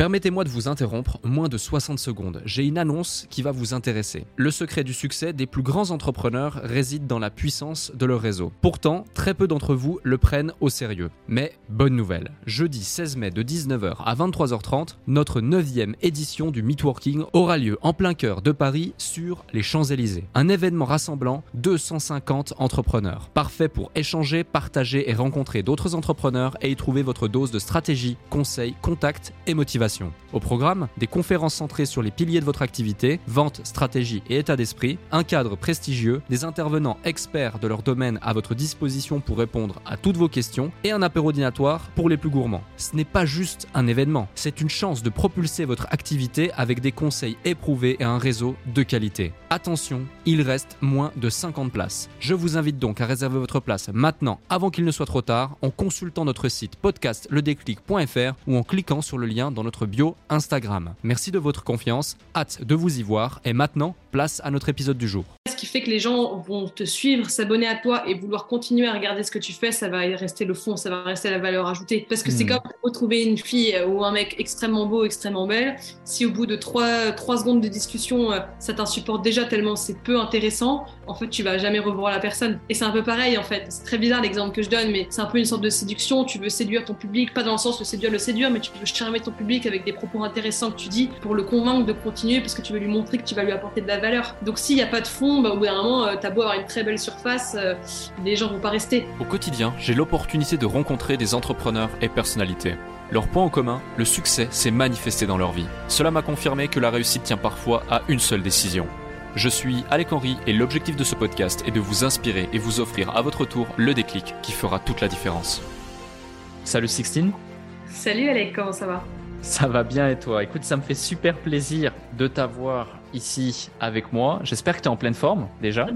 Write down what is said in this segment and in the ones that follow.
Permettez-moi de vous interrompre moins de 60 secondes. J'ai une annonce qui va vous intéresser. Le secret du succès des plus grands entrepreneurs réside dans la puissance de leur réseau. Pourtant, très peu d'entre vous le prennent au sérieux. Mais bonne nouvelle, jeudi 16 mai de 19h à 23h30, notre 9e édition du Meetworking aura lieu en plein cœur de Paris sur les Champs-Élysées. Un événement rassemblant 250 entrepreneurs. Parfait pour échanger, partager et rencontrer d'autres entrepreneurs et y trouver votre dose de stratégie, conseils, contacts et motivation. Au programme, des conférences centrées sur les piliers de votre activité, vente, stratégie et état d'esprit, un cadre prestigieux, des intervenants experts de leur domaine à votre disposition pour répondre à toutes vos questions et un apéro dînatoire pour les plus gourmands. Ce n'est pas juste un événement, c'est une chance de propulser votre activité avec des conseils éprouvés et un réseau de qualité. Attention, il reste moins de 50 places. Je vous invite donc à réserver votre place maintenant avant qu'il ne soit trop tard en consultant notre site podcastledéclic.fr ou en cliquant sur le lien dans notre bio Instagram. Merci de votre confiance, hâte de vous y voir et maintenant, place à notre épisode du jour. Ce qui fait que les gens vont te suivre, s'abonner à toi et vouloir continuer à regarder ce que tu fais, ça va rester le fond, ça va rester la valeur ajoutée. Parce que c'est hmm. comme retrouver une fille ou un mec extrêmement beau, extrêmement belle. Si au bout de 3, 3 secondes de discussion, euh, ça t'insupporte déjà tellement c'est peu intéressant, en fait, tu vas jamais revoir la personne. Et c'est un peu pareil, en fait. C'est très bizarre l'exemple que je donne, mais c'est un peu une sorte de séduction. Tu veux séduire ton public, pas dans le sens de séduire le séduire, mais tu veux charmer ton public avec des propos intéressants que tu dis pour le convaincre de continuer parce que tu veux lui montrer que tu vas lui apporter de la valeur. Donc s'il n'y a pas de fond, bah, au bout d'un moment, euh, t'as beau avoir une très belle surface, euh, les gens vont pas rester. Au quotidien, j'ai l'opportunité de rencontrer des entrepreneurs et personnalités. Leur point en commun, le succès s'est manifesté dans leur vie. Cela m'a confirmé que la réussite tient parfois à une seule décision. Je suis Alec Henry et l'objectif de ce podcast est de vous inspirer et vous offrir à votre tour le déclic qui fera toute la différence. Salut Sixtine. Salut Alec, comment ça va? Ça va bien et toi? Écoute, ça me fait super plaisir de t'avoir ici avec moi. J'espère que tu es en pleine forme déjà.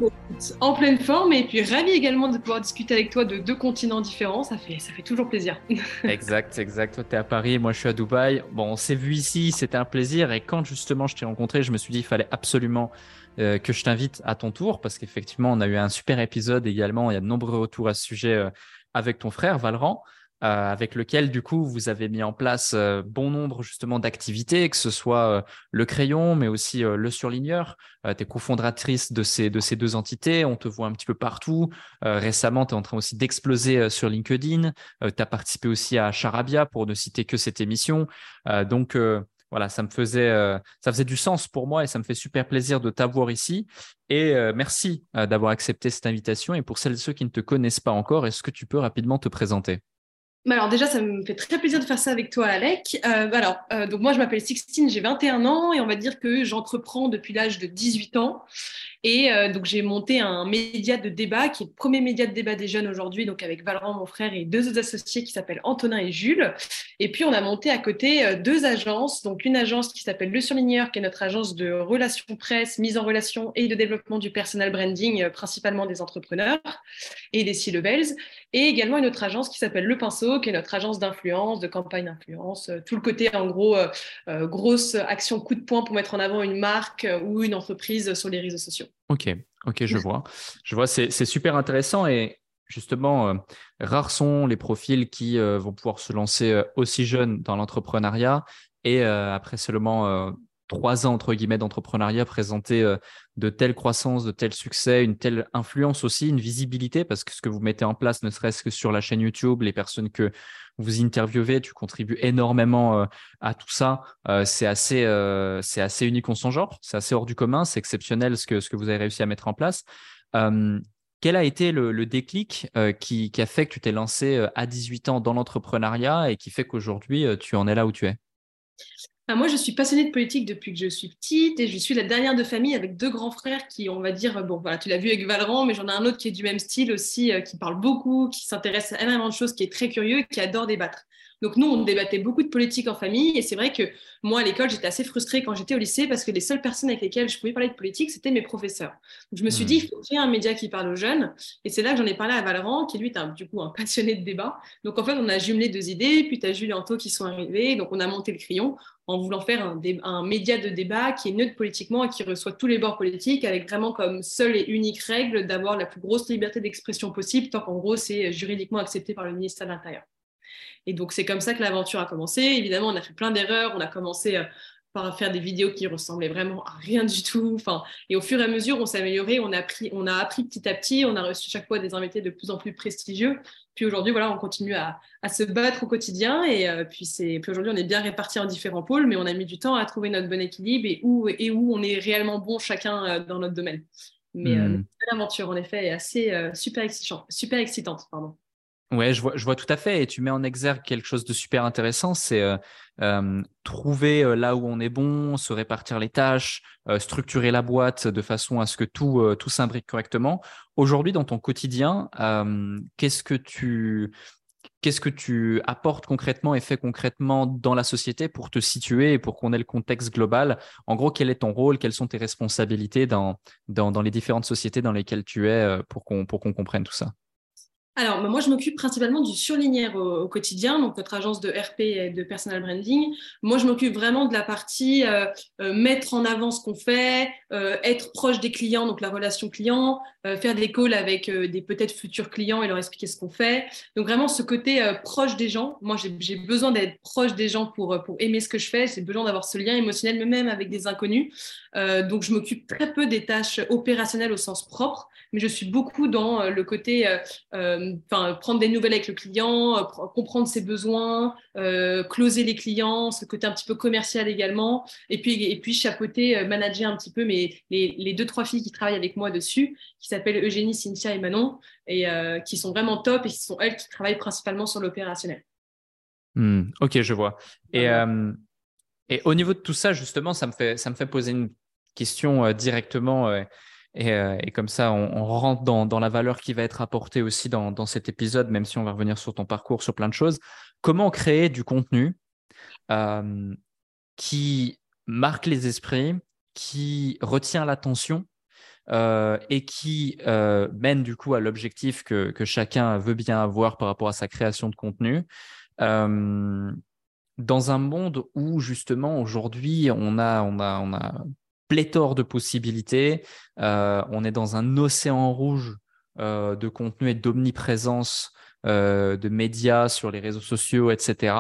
En pleine forme et puis ravi également de pouvoir discuter avec toi de deux continents différents. Ça fait, ça fait toujours plaisir. exact, exact. Toi, tu es à Paris, moi je suis à Dubaï. Bon, on s'est vu ici, c'était un plaisir. Et quand justement je t'ai rencontré, je me suis dit qu'il fallait absolument euh, que je t'invite à ton tour parce qu'effectivement, on a eu un super épisode également. Il y a de nombreux retours à ce sujet euh, avec ton frère Valran. Euh, avec lequel du coup vous avez mis en place euh, bon nombre justement d'activités, que ce soit euh, le crayon, mais aussi le surligneur. tu es cofondatrice de ces, de ces deux entités, on te voit un petit peu partout. récemment, tu es en train aussi d'exploser sur LinkedIn. tu as participé aussi à Charabia pour ne citer que cette émission. donc voilà, ça me faisait, ça faisait du sens pour moi et ça me fait super plaisir de t'avoir ici. Et merci d'avoir accepté cette invitation. Et pour celles et ceux qui ne te connaissent pas encore, est-ce que tu peux rapidement te présenter? Alors déjà, ça me fait très plaisir de faire ça avec toi, Alec. Euh, bah, alors, euh, donc moi, je m'appelle Sixtine, j'ai 21 ans et on va dire que j'entreprends depuis l'âge de 18 ans. Et euh, donc, j'ai monté un média de débat qui est le premier média de débat des jeunes aujourd'hui, donc avec Valran, mon frère, et deux autres associés qui s'appellent Antonin et Jules. Et puis, on a monté à côté euh, deux agences. Donc, une agence qui s'appelle Le Surligneur, qui est notre agence de relations presse, mise en relation et de développement du personal branding, euh, principalement des entrepreneurs et des C-levels. Et également une autre agence qui s'appelle Le Pinceau, qui est notre agence d'influence, de campagne d'influence, tout le côté, en gros, grosse action coup de poing pour mettre en avant une marque ou une entreprise sur les réseaux sociaux. Ok, ok, je vois. Je vois, c'est super intéressant et justement, euh, rares sont les profils qui euh, vont pouvoir se lancer euh, aussi jeunes dans l'entrepreneuriat et après seulement trois ans entre guillemets d'entrepreneuriat présenter de telles croissances, de tels succès, une telle influence aussi, une visibilité parce que ce que vous mettez en place, ne serait-ce que sur la chaîne YouTube, les personnes que vous interviewez, tu contribues énormément à tout ça. c'est assez, c'est assez unique en son genre, c'est assez hors du commun, c'est exceptionnel ce que, ce que vous avez réussi à mettre en place. quel a été le, déclic qui, a fait que tu t'es lancé à 18 ans dans l'entrepreneuriat et qui fait qu'aujourd'hui tu en es là où tu es? Moi, je suis passionnée de politique depuis que je suis petite et je suis la dernière de famille avec deux grands frères qui, on va dire, bon, voilà, tu l'as vu avec Valran, mais j'en ai un autre qui est du même style aussi, euh, qui parle beaucoup, qui s'intéresse à énormément de choses, qui est très curieux, qui adore débattre. Donc nous, on débattait beaucoup de politique en famille et c'est vrai que moi, à l'école, j'étais assez frustrée quand j'étais au lycée parce que les seules personnes avec lesquelles je pouvais parler de politique, c'était mes professeurs. Donc je me suis dit, hmm. il faut créer un média qui parle aux jeunes et c'est là que j'en ai parlé à Valran, qui lui est un, du coup un passionné de débat. Donc en fait, on a jumelé deux idées, puis tu as Jules et Anto qui sont arrivés, donc on a monté le crayon en voulant faire un, média de débat qui est neutre politiquement et qui reçoit tous les bords politiques avec vraiment comme seule et unique règle d'avoir la plus grosse liberté d'expression possible tant qu'en gros c'est juridiquement accepté par le ministère de l'Intérieur. Et donc, c'est comme ça que l'aventure a commencé. Évidemment, on a fait plein d'erreurs. On a commencé par faire des vidéos qui ressemblaient vraiment à rien du tout. Enfin, et au fur et à mesure, on s'est amélioré, on a appris, on a appris petit à petit, on a reçu chaque fois des invités de plus en plus prestigieux. Puis aujourd'hui, voilà, on continue à, se battre au quotidien. Et euh, puis, c'est, puis aujourd'hui, on est bien répartis en différents pôles, mais on a mis du temps à trouver notre bon équilibre et où, et où on est réellement bon chacun euh, dans notre domaine. Mais mmh. l'aventure, en effet, est assez super, excitant, super excitante. Pardon. Ouais, je vois, tout à fait. Et tu mets en exergue quelque chose de super intéressant, c'est euh, euh, trouver euh, là où on est bon, se répartir les tâches, structurer la boîte de façon à ce que tout, s'imbrique correctement. Aujourd'hui, dans ton quotidien, qu'est-ce que tu qu'est-ce que tu apportes concrètement et fais concrètement dans la société pour te situer et pour qu'on ait le contexte global? En gros, quel est ton rôle? Quelles sont tes responsabilités dans, dans, dans les différentes sociétés dans lesquelles tu es pour qu'on pour qu'on comprenne tout ça? Alors, bah, moi, je m'occupe principalement du surligneur au, quotidien, donc notre agence de RP et de personal branding. Moi, je m'occupe vraiment de la partie euh, euh, mettre en avant ce qu'on fait, euh, être proche des clients, donc la relation client, faire des calls avec des peut-être futurs clients et leur expliquer ce qu'on fait. Donc, vraiment, ce côté proche des gens. Moi, j'ai besoin d'être proche des gens pour, pour aimer ce que je fais. J'ai besoin d'avoir ce lien émotionnel, même avec des inconnus. donc, je m'occupe très peu des tâches opérationnelles au sens propre, mais je suis beaucoup dans le côté enfin, prendre des nouvelles avec le client, euh, comprendre ses besoins, euh, closer les clients, ce côté un petit peu commercial également, et puis, et puis chapeauter, euh, manager un petit peu mes, les, deux, trois filles qui travaillent avec moi dessus, qui s'appellent Eugénie, Cynthia et Manon, et qui sont vraiment top, et ce sont elles qui travaillent principalement sur l'opérationnel. Hmm, ok, je vois. Et, et au niveau de tout ça, justement, ça me fait, ça me fait poser une question directement euh, et, comme ça, on, rentre dans, la valeur qui va être apportée aussi dans, cet épisode, même si on va revenir sur ton parcours, sur plein de choses. Comment créer du contenu euh, qui marque les esprits, qui retient l'attention euh, et qui mène du coup à l'objectif que, chacun veut bien avoir par rapport à sa création de contenu dans un monde où justement aujourd'hui on a, on a, on a pléthore de possibilités. Euh, on est dans un océan rouge euh, de contenu et d'omniprésence euh, de médias sur les réseaux sociaux, etc.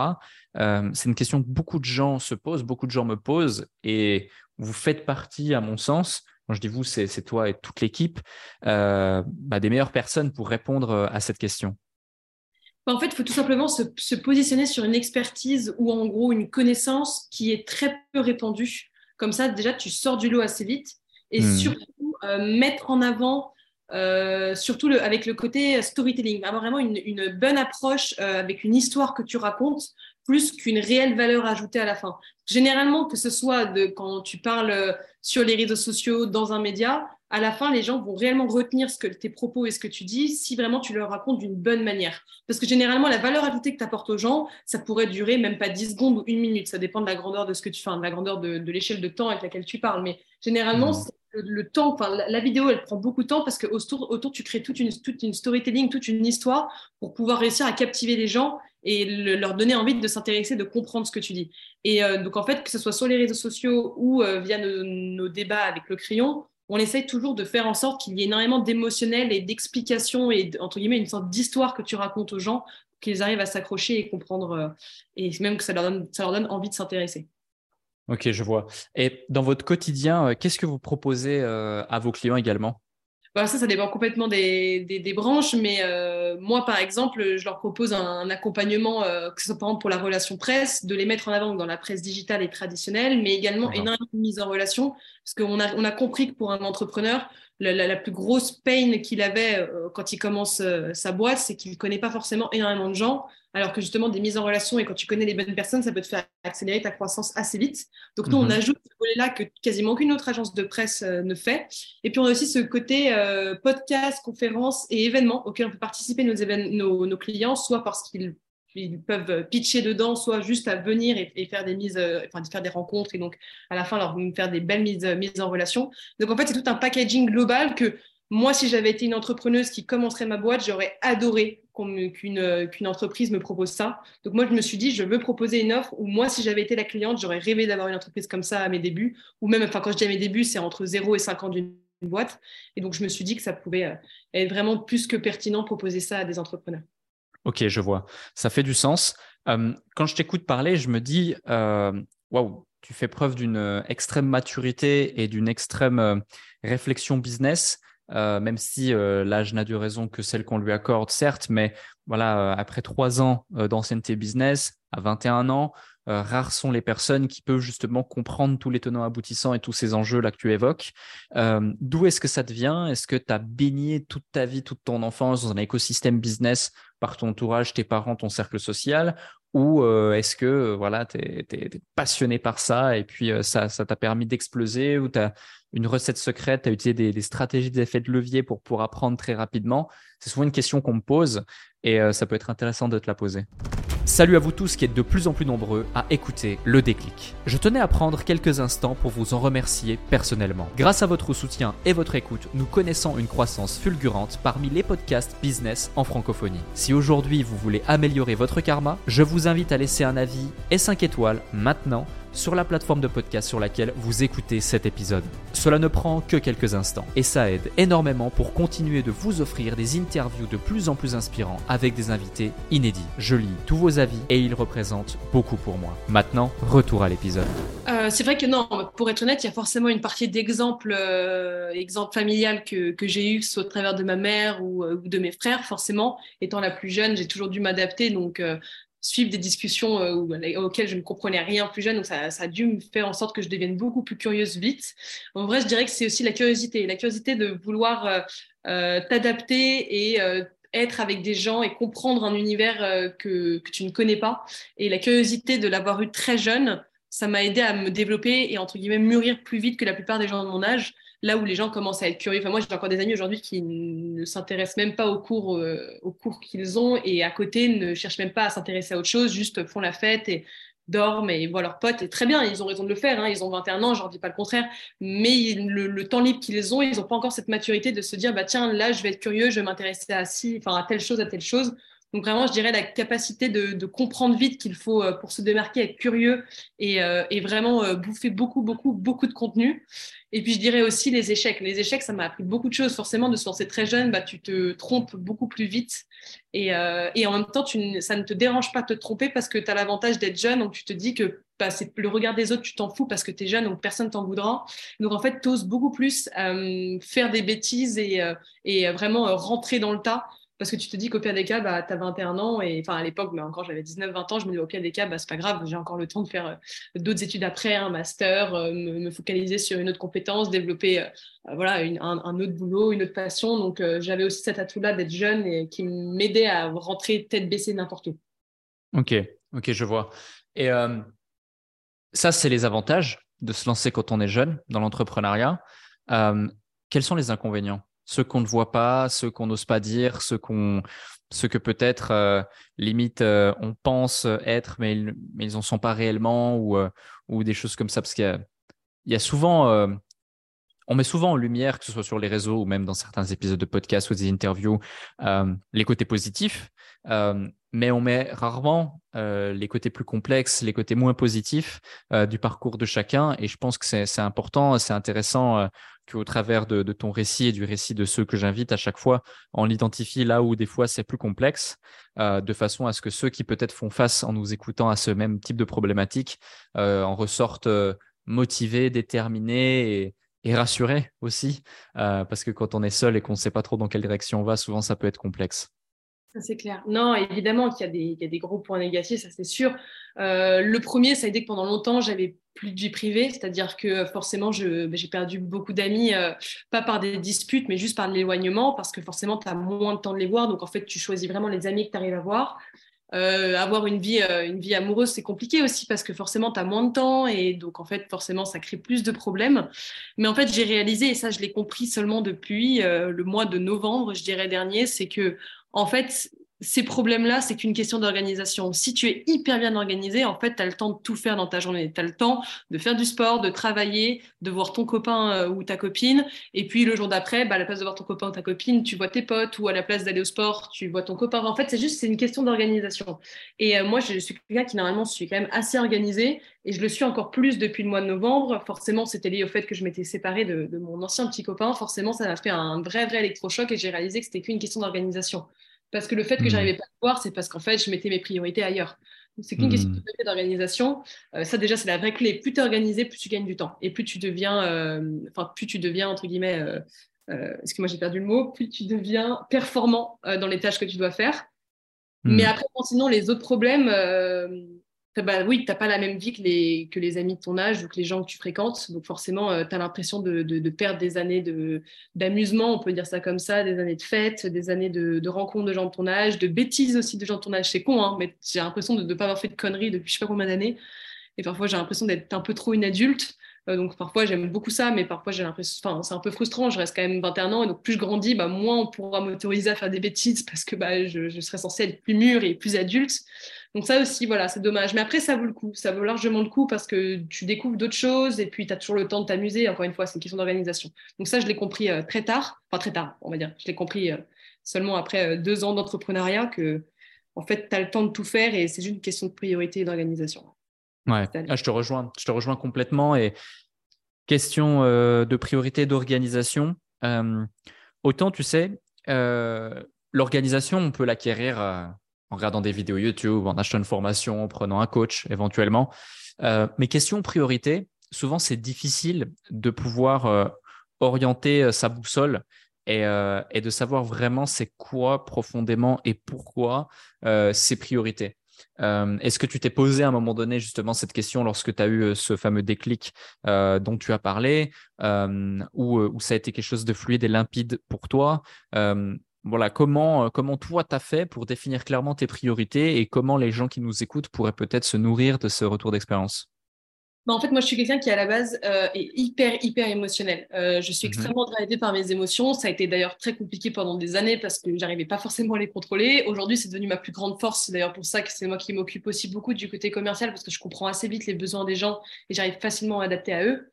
c'est une question que beaucoup de gens se posent, beaucoup de gens me posent, et vous faites partie, à mon sens, quand je dis vous, c'est toi et toute l'équipe, bah, des meilleures personnes pour répondre à cette question. En fait, il faut tout simplement se, positionner sur une expertise ou en gros une connaissance qui est très peu répandue comme ça, déjà, tu sors du lot assez vite. Et hmm. surtout, euh, mettre en avant, euh, surtout le, avec le côté storytelling, avoir vraiment une, bonne approche euh, avec une histoire que tu racontes, plus qu'une réelle valeur ajoutée à la fin. Généralement, que ce soit de, quand tu parles sur les réseaux sociaux, dans un média, à la fin, les gens vont réellement retenir ce que tes propos et ce que tu dis si vraiment tu leur racontes d'une bonne manière. Parce que généralement, la valeur ajoutée que tu apportes aux gens, ça pourrait durer même pas 10 secondes ou une minute. Ça dépend de la grandeur de ce que tu fais, de la grandeur de, l'échelle de temps avec laquelle tu parles. Mais généralement, mmh. le, temps, enfin, la, vidéo, elle prend beaucoup de temps parce que autour, autour tu crées toute une, toute une storytelling, toute une histoire pour pouvoir réussir à captiver les gens et leur donner envie de s'intéresser, de comprendre ce que tu dis. Et euh, donc, en fait, que ce soit sur les réseaux sociaux ou euh, via nos, nos, débats avec le crayon, on essaye toujours de faire en sorte qu'il y ait énormément d'émotionnel et d'explications et entre guillemets une sorte d'histoire que tu racontes aux gens, qu'ils arrivent à s'accrocher et comprendre, euh, et même que ça leur donne, ça leur donne envie de s'intéresser. Ok, je vois. Et dans votre quotidien, euh, qu'est-ce que vous proposez euh, à vos clients également? Bah, ça, ça dépend complètement des, des, branches, mais euh, moi, par exemple, je leur propose un, accompagnement, euh, que ce soit par exemple pour la relation presse, de les mettre en avant dans la presse digitale et traditionnelle, mais également énormément de mise en relation, parce qu'on a, on a compris que pour un entrepreneur, la, plus grosse peine qu'il avait euh, quand il commence sa boîte, c'est qu'il ne connaît pas forcément énormément de gens alors que justement des mises en relation et quand tu connais les bonnes personnes, ça peut te faire accélérer ta croissance assez vite. Donc nous, on mhm. ajoute ce volet-là que quasiment aucune autre agence de presse euh, ne fait. Et puis on a aussi ce côté euh, podcast, conférences et événements auxquels on peut participer nos, nos, clients, soit parce qu'ils peuvent pitcher dedans, soit juste à venir et, faire des mises, euh, enfin faire des rencontres et donc à la fin leur faire des belles mises, mises en relation. Donc en fait, c'est tout un packaging global que moi, si j'avais été une entrepreneuse qui commencerait ma boîte, j'aurais adoré qu'une entreprise me propose ça. Donc moi, je me suis dit, je veux proposer une offre où moi, si j'avais été la cliente, j'aurais rêvé d'avoir une entreprise comme ça à mes débuts. Ou même, enfin, quand je dis à mes débuts, c'est entre 0 et 5 ans d'une boîte. Et donc, je me suis dit que ça pouvait euh, être vraiment plus que pertinent proposer ça à des entrepreneurs. Ok, je vois. Ça fait du sens. quand je t'écoute parler, je me dis, waouh, tu fais preuve d'une extrême maturité et d'une extrême réflexion business. même si l'âge n'a de raison que celle qu'on lui accorde, certes, mais voilà, après trois ans d'ancienneté business, à 21 ans, euh, rares sont les personnes qui peuvent justement comprendre tous les tenants aboutissants et tous ces enjeux-là que tu évoques. Euh, d'où est-ce que ça te vient Est-ce que tu as baigné toute ta vie, toute ton enfance dans un écosystème business par ton entourage, tes parents, ton cercle social? Ou euh, est-ce que voilà, tu es, passionné par ça et puis ça t'a permis d'exploser ou tu as une recette secrète, tu as utilisé des, des stratégies d'effet de levier pour, pour apprendre très rapidement? C'est souvent une question qu'on me pose et ça peut être intéressant de te la poser. Salut à vous tous qui êtes de plus en plus nombreux à écouter le déclic. Je tenais à prendre quelques instants pour vous en remercier personnellement. Grâce à votre soutien et votre écoute, nous connaissons une croissance fulgurante parmi les podcasts business en francophonie. Si aujourd'hui vous voulez améliorer votre karma, je vous invite à laisser un avis et 5 étoiles maintenant sur la plateforme de podcast sur laquelle vous écoutez cet épisode. Cela ne prend que quelques instants et ça aide énormément pour continuer de vous offrir des interviews de plus en plus inspirants avec des invités inédits. Je lis tous vos avis et ils représentent beaucoup pour moi. Maintenant, retour à l'épisode. Euh, c'est vrai que non, pour être honnête, il y a forcément une partie d'exemples euh, que, j'ai eu, soit au travers de ma mère ou, euh, ou, de mes frères. Forcément, étant la plus jeune, j'ai toujours dû m'adapter. Donc, euh, suivre des discussions euh, auxquelles je ne comprenais rien plus jeune. Donc, ça, a dû me faire en sorte que je devienne beaucoup plus curieuse vite. En vrai, je dirais que c'est aussi la curiosité, la curiosité de vouloir euh, euh t'adapter et euh, être avec des gens et comprendre un univers euh, que, que, tu ne connais pas. Et la curiosité de l'avoir eu très jeune, ça m'a aidé à me développer et entre guillemets mûrir plus vite que la plupart des gens de mon âge là où les gens commencent à être curieux. Moi, j'ai encore des amis aujourd'hui qui ne s'intéressent même pas aux cours, euh, aux cours qu'ils ont et à côté ne cherchent même pas à s'intéresser à autre chose, juste font la fête et dorment et voient leurs potes. Et très bien, ils ont raison de le faire. Hein. Ils ont 21 ans, je leur dis pas le contraire. Mais le, le temps libre qu'ils ont, ils n'ont pas encore cette maturité de se dire, bah tiens, là, je vais être curieux, je vais m'intéresser à ci, enfin à telle chose, à telle chose. Donc vraiment, je dirais la capacité de, comprendre vite qu'il faut, euh, pour se démarquer, être curieux et, euh, vraiment euh, bouffer beaucoup, beaucoup, beaucoup de contenu. Et puis je dirais aussi les échecs. Les échecs, ça m'a appris beaucoup de choses. Forcément, de se lancer très jeune, bah, tu te trompes beaucoup plus vite. Et, en même temps, ça ne te dérange pas de te tromper parce que tu as l'avantage d'être jeune. Donc tu te dis que bah, le regard des autres, tu t'en fous parce que tu es jeune, donc personne t'en voudra. Donc en fait, tu oses beaucoup plus faire des bêtises et vraiment rentrer dans le tas parce que tu te dis qu'au pire des cas, bah, tu as 21 ans, et enfin à l'époque, mais encore j'avais 19-20 ans, je me dis au pire des cas, bah, c'est pas grave, j'ai encore le temps de faire euh, d'autres études après, un master, euh, me, focaliser sur une autre compétence, développer euh, voilà, un, un, autre boulot, une autre passion. Donc j'avais aussi cet atout-là d'être jeune et qui m'aidait à rentrer tête baissée n'importe où. Ok, ok, je vois. Et ça, c'est les avantages de se lancer quand on est jeune dans l'entrepreneuriat. Quels sont les inconvénients? Ceux qu'on ne voit pas, ceux qu'on n'ose pas dire, ceux qu'on, ceux que peut-être euh, limite euh, on pense être, mais ils, mais en sont pas réellement ou euh, ou des choses comme ça, parce qu'il y a, souvent, on met souvent en lumière, que ce soit sur les réseaux ou même dans certains épisodes de podcast ou des interviews, euh, les côtés positifs, mais on met rarement les côtés plus complexes, les côtés moins positifs du parcours de chacun. Et je pense que c'est important, c'est intéressant qu'au travers de, ton récit et du récit de ceux que j'invite à chaque fois, on l'identifie là où des fois c'est plus complexe, euh, de façon à ce que ceux qui peut-être font face en nous écoutant à ce même type de problématique euh, en ressortent euh, motivés, déterminés et, et rassurés aussi, euh, parce que quand on est seul et qu'on ne sait pas trop dans quelle direction on va, souvent ça peut être complexe. C'est clair. Non, évidemment qu'il y, a des gros points négatifs, ça c'est sûr. Euh, le premier, ça a été que pendant longtemps, j'avais plus de vie privée, c'est-à-dire que forcément, ben, j'ai perdu beaucoup d'amis, euh, pas par des disputes, mais juste par l'éloignement, parce que forcément, tu as moins de temps de les voir. Donc, en fait, tu choisis vraiment les amis que tu arrives à voir. Euh, avoir une vie, euh, une vie amoureuse, c'est compliqué aussi parce que forcément, tu as moins de temps et donc, en fait, forcément, ça crée plus de problèmes. Mais en fait, j'ai réalisé, et ça, je l'ai compris seulement depuis euh, le mois de novembre, je dirais, dernier, c'est que, en fait, ces problèmes-là, c'est qu'une question d'organisation. Si tu es hyper bien organisé, en fait, tu as le temps de tout faire dans ta journée. Tu as le temps de faire du sport, de travailler, de voir ton copain euh, ou ta copine. Et puis le jour d'après, bah, à la place de voir ton copain ou ta copine, tu vois tes potes. Ou à la place d'aller au sport, tu vois ton copain. En fait, c'est juste c'est une question d'organisation. Et euh, moi, je suis quelqu'un qui, normalement, suis quand même assez organisé. Et je le suis encore plus depuis le mois de novembre. Forcément, c'était lié au fait que je m'étais séparée de, de mon ancien petit copain. Forcément, ça m'a fait un vrai, vrai électrochoc et j'ai réalisé que c'était qu'une question d'organisation. Parce que le fait que mmh. j'arrivais pas à voir, c'est parce qu'en fait, je mettais mes priorités ailleurs. C'est qu'une question hmm. d'organisation. Euh, ça, déjà, c'est la vraie clé. Plus tu es organisé, plus tu gagnes du temps. Et plus tu deviens, euh, enfin, plus tu deviens, entre guillemets, euh, excuse-moi, j'ai perdu le mot, plus tu deviens performant dans les tâches que tu dois faire. Hmm. Mais après, sinon, les autres problèmes, bah, oui, tu n'as pas la même vie que les, que les amis de ton âge ou que les gens que tu fréquentes. Donc forcément, euh, tu as l'impression de, de, perdre des années d'amusement, on peut dire ça comme ça, des années de fêtes, des années de, rencontres de gens de ton âge, de bêtises aussi de gens de ton âge. C'est con, hein, mais j'ai l'impression de ne pas avoir fait de conneries depuis je sais pas combien d'années. Et parfois, j'ai l'impression d'être un peu trop une adulte. Euh, donc parfois, j'aime beaucoup ça, mais parfois, j'ai l'impression, enfin, c'est un peu frustrant. Je reste quand même 21 ans, et donc plus je grandis, bah, moins on pourra m'autoriser à faire des bêtises parce que bah, je, je serai censée être plus mûre et plus adulte. Donc ça aussi, voilà, c'est dommage. Mais après, ça vaut le coup. Ça vaut largement le coup parce que tu découvres d'autres choses et puis tu as toujours le temps de t'amuser. Encore une fois, c'est une question d'organisation. Donc ça, je l'ai compris euh, très tard. Enfin, très tard, on va dire. Je l'ai compris euh, seulement après euh, deux ans d'entrepreneuriat que, en fait, tu as le temps de tout faire et c'est juste une question de priorité et d'organisation. Ouais, ah, je te rejoins. Je te rejoins complètement. Et question de priorité et d'organisation. autant, tu sais, l'organisation, on peut l'acquérir en regardant des vidéos YouTube, en achetant une formation, en prenant un coach éventuellement. Euh, mais question priorité, souvent c'est difficile de pouvoir euh, orienter euh, sa boussole et, de savoir vraiment c'est quoi profondément et pourquoi ces priorités. Est-ce que tu t'es posé à un moment donné justement cette question lorsque tu as eu ce fameux déclic dont tu as parlé, ou, ça a été quelque chose de fluide et limpide pour toi voilà, comment, euh, comment toi tu as fait pour définir clairement tes priorités et comment les gens qui nous écoutent pourraient peut-être se nourrir de ce retour d'expérience? Bah, en fait, moi, je suis quelqu'un qui, à la base, euh, est hyper, hyper émotionnel. Euh, je suis mmh extrêmement drivée par mes émotions. Ça a été d'ailleurs très compliqué pendant des années parce que j'arrivais pas forcément à les contrôler. Aujourd'hui, c'est devenu ma plus grande force. C'est d'ailleurs pour ça que c'est moi qui m'occupe aussi beaucoup du côté commercial parce que je comprends assez vite les besoins des gens et j'arrive facilement à adapter à eux.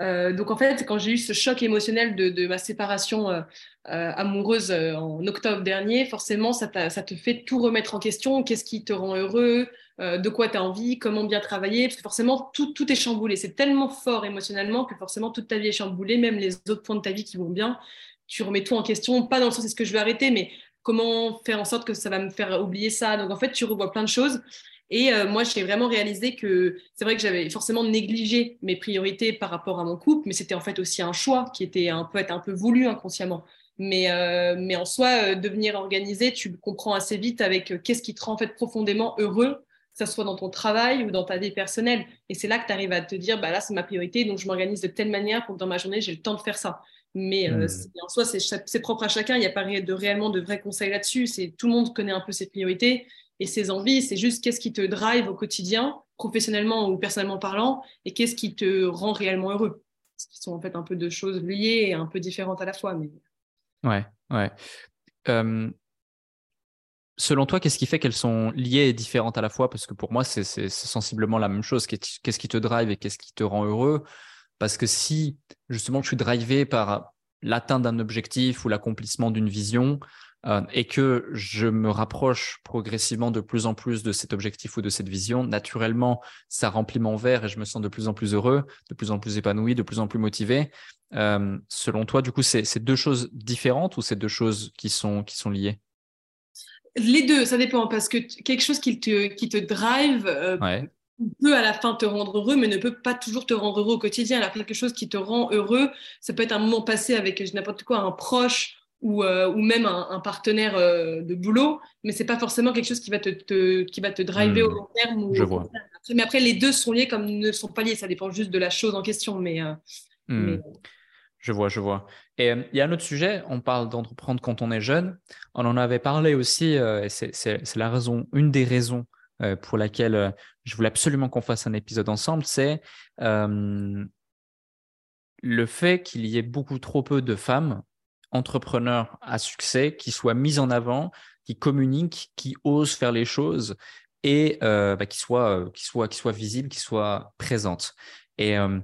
Euh, donc en fait, quand j'ai eu ce choc émotionnel de, ma séparation euh, euh, amoureuse en octobre dernier, forcément, ça, te fait tout remettre en question. Qu'est-ce qui te rend heureux? De quoi tu as envie? Comment bien travailler? Parce que forcément, tout, tout est chamboulé. C'est tellement fort émotionnellement que forcément, toute ta vie est chamboulée, même les autres points de ta vie qui vont bien. Tu remets tout en question, pas dans le sens est-ce que je vais arrêter, mais comment faire en sorte que ça va me faire oublier ça? Donc en fait, tu revois plein de choses. Et euh, moi, j'ai vraiment réalisé que c'est vrai que j'avais forcément négligé mes priorités par rapport à mon couple, mais c'était en fait aussi un choix qui était un peu, un peu voulu inconsciemment. Mais, euh, mais en soi, euh, devenir organisé, tu comprends assez vite avec qu'est-ce qui te rend en fait profondément heureux, que ce soit dans ton travail ou dans ta vie personnelle. Et c'est là que tu arrives à te dire, bah là, c'est ma priorité, donc je m'organise de telle manière pour que dans ma journée, j'ai le temps de faire ça. Mais mmh. en soi, c'est propre à chacun. Il n'y a pas de, réellement de vrais conseils là-dessus. Tout le monde connaît un peu ses priorités et ses envies. C'est juste qu'est-ce qui te drive au quotidien, professionnellement ou personnellement parlant, et qu'est-ce qui te rend réellement heureux. Ce qui sont en fait un peu deux choses liées et un peu différentes à la fois. Mais... Ouais, ouais. selon toi, qu'est-ce qui fait qu'elles sont liées et différentes à la fois? Parce que pour moi, c'est sensiblement la même chose. Qu'est-ce qui te drive et qu'est-ce qui te rend heureux? Parce que si justement je suis drivé par l'atteinte d'un objectif ou l'accomplissement d'une vision, euh, et que je me rapproche progressivement de plus en plus de cet objectif ou de cette vision, naturellement, ça remplit mon verre et je me sens de plus en plus heureux, de plus en plus épanoui, de plus en plus motivé. Euh, selon toi, du coup, c'est deux choses différentes ou c'est deux choses qui sont, qui sont liées? Les deux, ça dépend, parce que quelque chose qui te, qui te drive euh, peut à la fin te rendre heureux, mais ne peut pas toujours te rendre heureux au quotidien. Alors, quelque chose qui te rend heureux, ça peut être un moment passé avec n'importe quoi, un proche, ou, euh, ou même un, partenaire euh, de boulot, mais c'est pas forcément quelque chose qui va te, qui va te driver au hmm. long terme. Je vois. mais après, les deux sont liés comme ne sont pas liés, ça dépend juste de la chose en question. Mais, euh, hmm. Je vois, je vois. Et il y a un autre sujet, on parle d'entreprendre quand on est jeune. On en avait parlé aussi, et c'est la raison, une des raisons pour laquelle je voulais absolument qu'on fasse un épisode ensemble, c'est le fait qu'il y ait beaucoup trop peu de femmes entrepreneurs à succès qui soient mis en avant, qui communiquent, qui osent faire les choses et euh, bah, qui, soient, euh, qui, qui soient visibles, qui soient présentes. Et euh,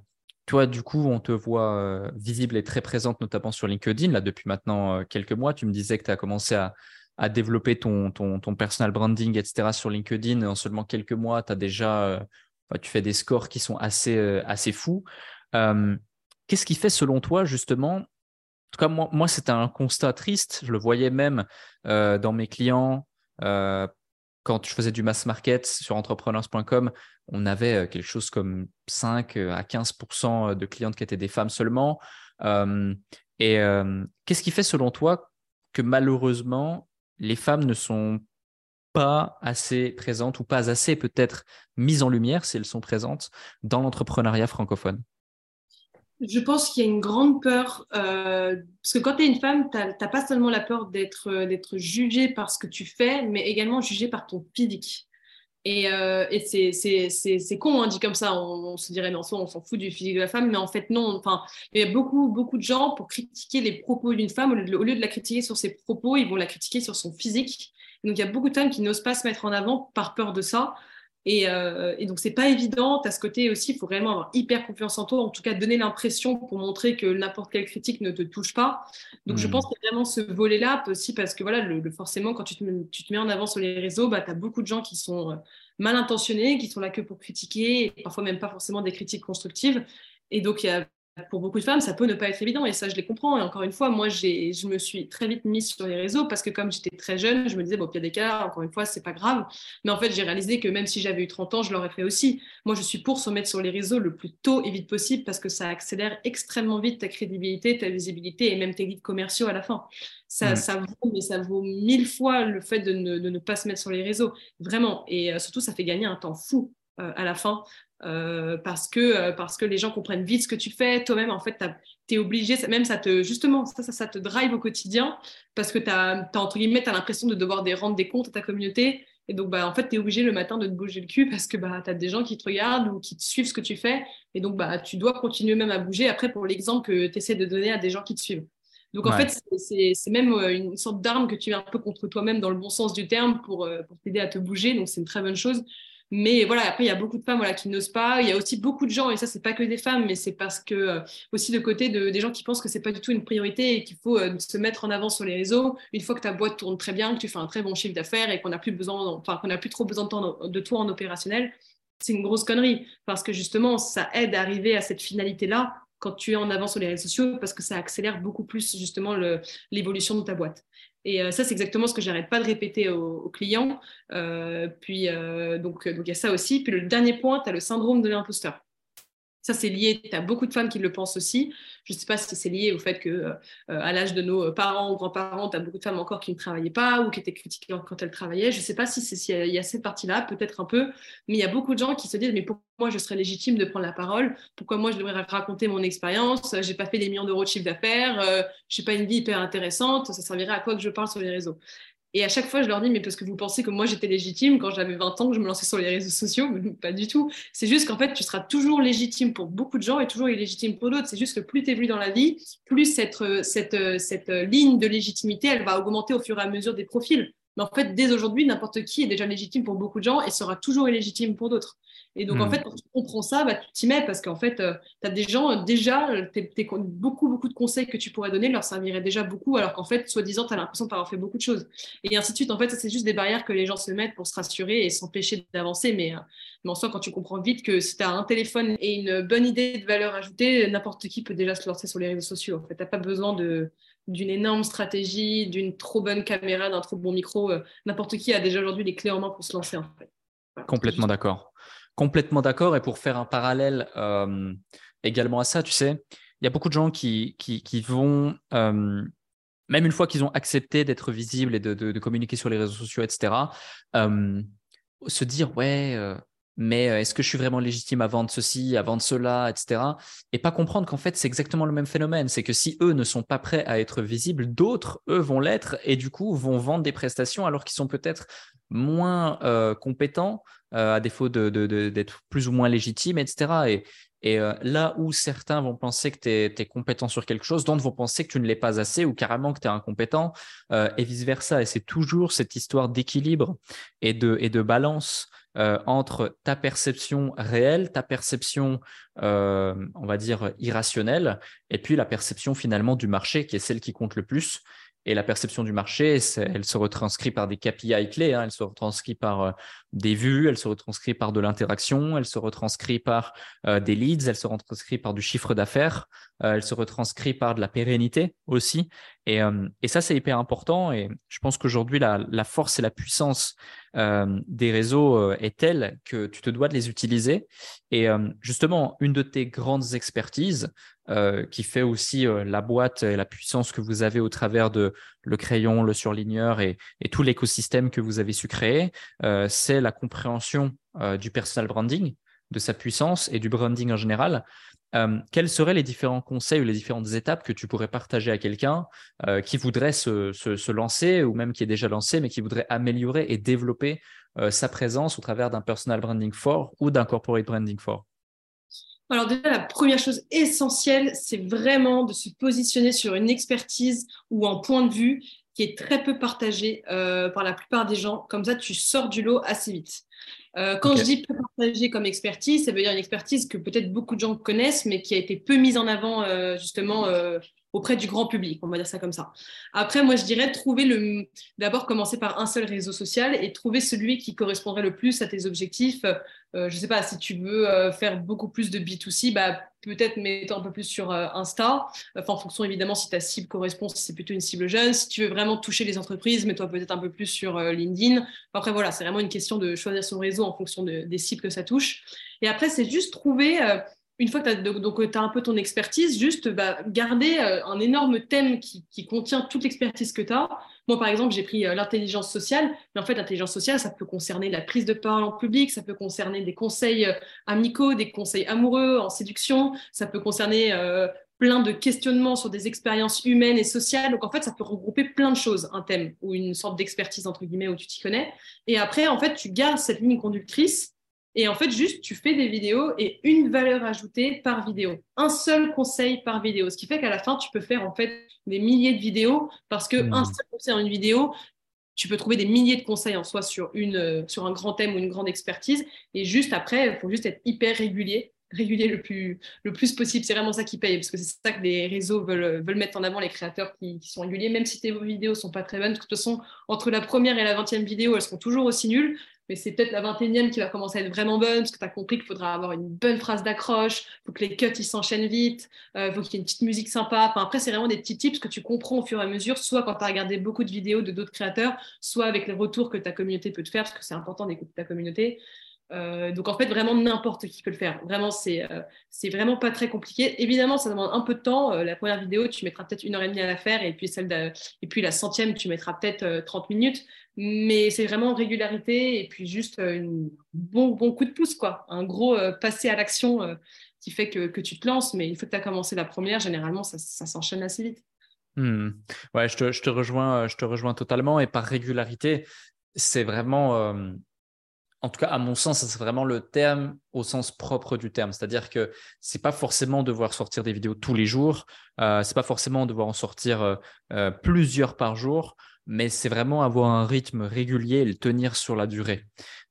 toi, du coup, on te voit visible et très présente, notamment sur LinkedIn, là, depuis maintenant quelques mois. Tu me disais que tu as commencé à, à développer ton, ton, ton, personal branding, etc. sur LinkedIn. En seulement quelques mois, tu as déjà, bah, tu fais des scores qui sont assez, assez fous. Qu'est-ce qui fait, selon toi, justement, en tout cas, moi, c'était un constat triste. Je le voyais même euh, dans mes clients, euh, quand je faisais du mass market sur entrepreneurs.com, on avait quelque chose comme 5 à 15% de clientes qui étaient des femmes seulement. et qu'est-ce qui fait selon toi que malheureusement, les femmes ne sont pas assez présentes ou pas assez peut-être mises en lumière, si elles sont présentes, dans l'entrepreneuriat francophone? Je pense qu'il y a une grande peur, euh, parce que quand tu es une femme, tu n'as pas seulement la peur d'être d'être jugée par ce que tu fais, mais également jugée par ton physique. Et, euh, c'est con, hein, dit comme ça, on, se dirait, mais en soi, on s'en fout du physique de la femme, mais en fait, non. Enfin, il y a beaucoup, de gens, pour critiquer les propos d'une femme, au lieu, de, la critiquer sur ses propos, ils vont la critiquer sur son physique. Donc, il y a beaucoup de femmes qui n'osent pas se mettre en avant par peur de ça. Et, euh, et, donc, c'est pas évident. À ce côté aussi, il faut réellement avoir hyper confiance en toi, en tout cas donner l'impression pour montrer que n'importe quelle critique ne te touche pas. Donc, je hmm. pense que vraiment ce volet-là, aussi parce que voilà, le, forcément, quand tu te, tu te, mets en avant sur les réseaux, bah, tu as beaucoup de gens qui sont euh, mal intentionnés, qui sont là que pour critiquer, et parfois même pas forcément des critiques constructives. Et donc, il y a pour beaucoup de femmes, ça peut ne pas être évident et ça, je les comprends. Et encore une fois, moi, je me suis très vite mise sur les réseaux parce que comme j'étais très jeune, je me disais, bon, pire des cas, encore une fois, c'est pas grave. Mais en fait, j'ai réalisé que même si j'avais eu 30 ans, je l'aurais fait aussi. Moi, je suis pour se mettre sur les réseaux le plus tôt et vite possible parce que ça accélère extrêmement vite ta crédibilité, ta visibilité et même tes leads commerciaux à la fin. Ça, ça vaut, mais ça vaut mille fois le fait de ne, de ne, pas se mettre sur les réseaux. Vraiment. Et euh, surtout, ça fait gagner un temps fou euh, à la fin euh, parce, que, euh, parce que les gens comprennent vite ce que tu fais. Toi-même, en fait, tu es obligé, même ça te, justement, ça, ça, ça te drive au quotidien parce que tu as, entre guillemets, as l'impression de devoir des, rendre des comptes à ta communauté. Et donc, bah, en fait, tu es obligé le matin de te bouger le cul parce que bah, tu as des gens qui te regardent ou qui te suivent ce que tu fais. Et donc, bah, tu dois continuer même à bouger après pour l'exemple que tu essaies de donner à des gens qui te suivent. Donc, en fait, c'est même euh, une sorte d'arme que tu mets un peu contre toi-même dans le bon sens du terme pour, pour t'aider à te bouger. Donc, c'est une très bonne chose. Mais voilà, après, il y a beaucoup de femmes qui n'osent pas. Il y a aussi beaucoup de gens, et ça, c'est pas que des femmes, mais c'est parce que euh, aussi de côté de, des gens qui pensent que c'est pas du tout une priorité et qu'il faut euh, se mettre en avant sur les réseaux. Une fois que ta boîte tourne très bien, que tu fais un très bon chiffre d'affaires et qu'on n'a plus besoin, enfin, qu'on n'a plus trop besoin de, de toi en opérationnel, c'est une grosse connerie parce que justement, ça aide à arriver à cette finalité-là quand tu es en avant sur les réseaux sociaux parce que ça accélère beaucoup plus justement l'évolution de ta boîte. Et euh, ça, c'est exactement ce que j'arrête pas de répéter aux, clients. Euh, puis, euh, donc, il y a ça aussi. Puis le dernier point, tu as le syndrome de l'imposteur. Ça, c'est lié, tu as beaucoup de femmes qui le pensent aussi. Je ne sais pas si c'est lié au fait que euh, à l'âge de nos parents ou grands-parents, tu as beaucoup de femmes encore qui ne travaillaient pas ou qui étaient critiquées quand elles travaillaient. Je ne sais pas si il y a cette partie-là, peut-être un peu, mais il y a beaucoup de gens qui se disent mais pourquoi moi je serais légitime de prendre la parole. Pourquoi moi je devrais raconter mon expérience? J'ai pas fait des millions d'euros de chiffre d'affaires, euh, je n'ai pas une vie hyper intéressante, ça servirait à quoi que je parle sur les réseaux? Et à chaque fois, je leur dis, mais parce que vous pensez que moi, j'étais légitime quand j'avais 20 ans, que je me lançais sur les réseaux sociaux, pas du tout. C'est juste qu'en fait, tu seras toujours légitime pour beaucoup de gens et toujours illégitime pour d'autres. C'est juste que plus tu es vu dans la vie, plus cette, cette, cette ligne de légitimité, elle va augmenter au fur et à mesure des profils. Mais en fait, dès aujourd'hui, n'importe qui est déjà légitime pour beaucoup de gens et sera toujours illégitime pour d'autres. Et donc, en hmm. fait, quand tu comprends ça, bah, tu t'y mets parce qu'en fait, euh, tu as des gens, euh, déjà, beaucoup, beaucoup de conseils que tu pourrais donner leur serviraient déjà beaucoup, alors qu'en fait, soi-disant, tu as l'impression d'avoir fait beaucoup de choses. Et ainsi de suite. En fait, c'est juste des barrières que les gens se mettent pour se rassurer et s'empêcher d'avancer. Mais, euh, mais en soi, quand tu comprends vite que si tu as un téléphone et une bonne idée de valeur ajoutée, n'importe qui peut déjà se lancer sur les réseaux sociaux. En fait, tu n'as pas besoin de d'une énorme stratégie, d'une trop bonne caméra, d'un trop bon micro. N'importe qui a déjà aujourd'hui les clés en main pour se lancer. En fait. Complètement d'accord. Complètement d'accord. Et pour faire un parallèle euh, également à ça, tu sais, il y a beaucoup de gens qui, qui, vont, euh, même une fois qu'ils ont accepté d'être visibles et de, communiquer sur les réseaux sociaux, etc., euh, se dire, ouais, mais est-ce que je suis vraiment légitime à vendre ceci, à vendre cela, etc. Et pas comprendre qu'en fait, c'est exactement le même phénomène. C'est que si eux ne sont pas prêts à être visibles, d'autres, eux, vont l'être et du coup, vont vendre des prestations alors qu'ils sont peut-être moins compétents euh, à défaut d'être plus ou moins légitime, etc. Et, euh, là où certains vont penser que tu es, compétent sur quelque chose, d'autres vont penser que tu ne l'es pas assez ou carrément que tu es incompétent, euh, et vice-versa. Et c'est toujours cette histoire d'équilibre et de, et de balance entre ta perception réelle, ta perception, on va dire, irrationnelle, et puis la perception finalement du marché, qui est celle qui compte le plus. Et la perception du marché, elle se retranscrit par des KPI clés, hein. elle se retranscrit par euh, des vues, elle se retranscrit par de l'interaction, elle se retranscrit par euh, des leads, elle se retranscrit par du chiffre d'affaires, euh, elle se retranscrit par de la pérennité aussi. Et, et ça, c'est hyper important. Et je pense qu'aujourd'hui, la, force et la puissance des réseaux est telle que tu te dois de les utiliser. Et justement, une de tes grandes expertises, qui fait aussi la boîte et la puissance que vous avez au travers de le crayon, le surligneur et tout l'écosystème que vous avez su créer, c'est la compréhension du personal branding de sa puissance et du branding en général. Euh, quels seraient les différents conseils ou les différentes étapes que tu pourrais partager à quelqu'un euh, qui voudrait se, lancer ou même qui est déjà lancé, mais qui voudrait améliorer et développer euh, sa présence au travers d'un personal branding fort ou d'un corporate branding fort? Alors déjà, la première chose essentielle, c'est vraiment de se positionner sur une expertise ou un point de vue qui est très peu partagé par la plupart des gens. Comme ça, tu sors du lot assez vite. Euh, quand je dis peu partagée comme expertise, ça veut dire une expertise que peut-être beaucoup de gens connaissent, mais qui a été peu mise en avant euh, justement euh, auprès du grand public, on va dire ça comme ça. Après, moi, je dirais trouver le. D'abord, commencer par un seul réseau social et trouver celui qui correspondrait le plus à tes objectifs. Je ne sais pas, si tu veux faire beaucoup plus de B2C, bah, peut-être mettre un peu plus sur Insta. Enfin, en fonction évidemment si ta cible correspond, si c'est plutôt une cible jeune. Si tu veux vraiment toucher les entreprises, mets-toi peut-être un peu plus sur LinkedIn. Après, voilà, c'est vraiment une question de choisir son réseau en fonction des cibles que ça touche. Et après, c'est juste trouver une fois que tu as, un peu ton expertise, juste bah, garder euh, un énorme thème qui, contient toute l'expertise que tu as. Moi, par exemple, j'ai pris euh, l'intelligence sociale, mais en fait, l'intelligence sociale, ça peut concerner la prise de parole en public, ça peut concerner des conseils euh, amicaux, des conseils amoureux en séduction, ça peut concerner plein de questionnements sur des expériences humaines et sociales. Donc, en fait, ça peut regrouper plein de choses, un thème ou une sorte d'expertise, entre guillemets, où tu t'y connais. Et après, en fait, tu gardes cette ligne conductrice et en fait, juste, tu fais des vidéos et une valeur ajoutée par vidéo. Un seul conseil par vidéo. Ce qui fait qu'à la fin, tu peux faire en fait des milliers de vidéos parce que mmh. un seul conseil en une vidéo, tu peux trouver des milliers de conseils en soi sur, une, euh, sur un grand thème ou une grande expertise. Et juste après, il faut juste être hyper régulier régulier le plus, le plus possible. C'est vraiment ça qui paye, parce que c'est ça que les réseaux veulent, veulent mettre en avant, les créateurs qui, sont réguliers, même si tes vidéos sont pas très bonnes. De toute façon, entre la première et la vingtième vidéo, elles seront toujours aussi nulles mais c'est peut-être la 21e qui va commencer à être vraiment bonne, parce que tu as compris qu'il faudra avoir une bonne phrase d'accroche, il faut que les cuts ils s'enchaînent vite, euh, faut qu'il y ait une petite musique sympa. Après, c'est vraiment des petits tips que tu comprends au fur et à mesure, soit quand tu as regardé beaucoup de vidéos de d'autres créateurs, soit avec les retours que ta communauté peut te faire, parce que c'est important d'écouter ta communauté. Euh, donc en fait, vraiment n'importe qui peut le faire. Vraiment, c'est euh, vraiment pas très compliqué. Évidemment, ça demande un peu de temps. la première vidéo, tu mettras peut-être une heure et demie à la faire, et puis celle et puis la centième, tu mettras peut-être 30 minutes. Mais c'est vraiment régularité et puis juste un euh, bon, bon coup de pouce, quoi. Un gros euh, passer à l'action euh, qui fait que, que, tu te lances. Mais il faut que tu as commencé la première, généralement, ça, ça s'enchaîne assez vite. Hmm. Ouais, je te, je te, rejoins, je te rejoins totalement. Et par régularité, c'est vraiment, en tout cas, à mon sens, c'est vraiment le terme au sens propre du terme. C'est-à-dire que c'est pas forcément devoir sortir des vidéos tous les jours, euh, c'est pas forcément devoir en sortir plusieurs par jour mais c'est vraiment avoir un rythme régulier et le tenir sur la durée,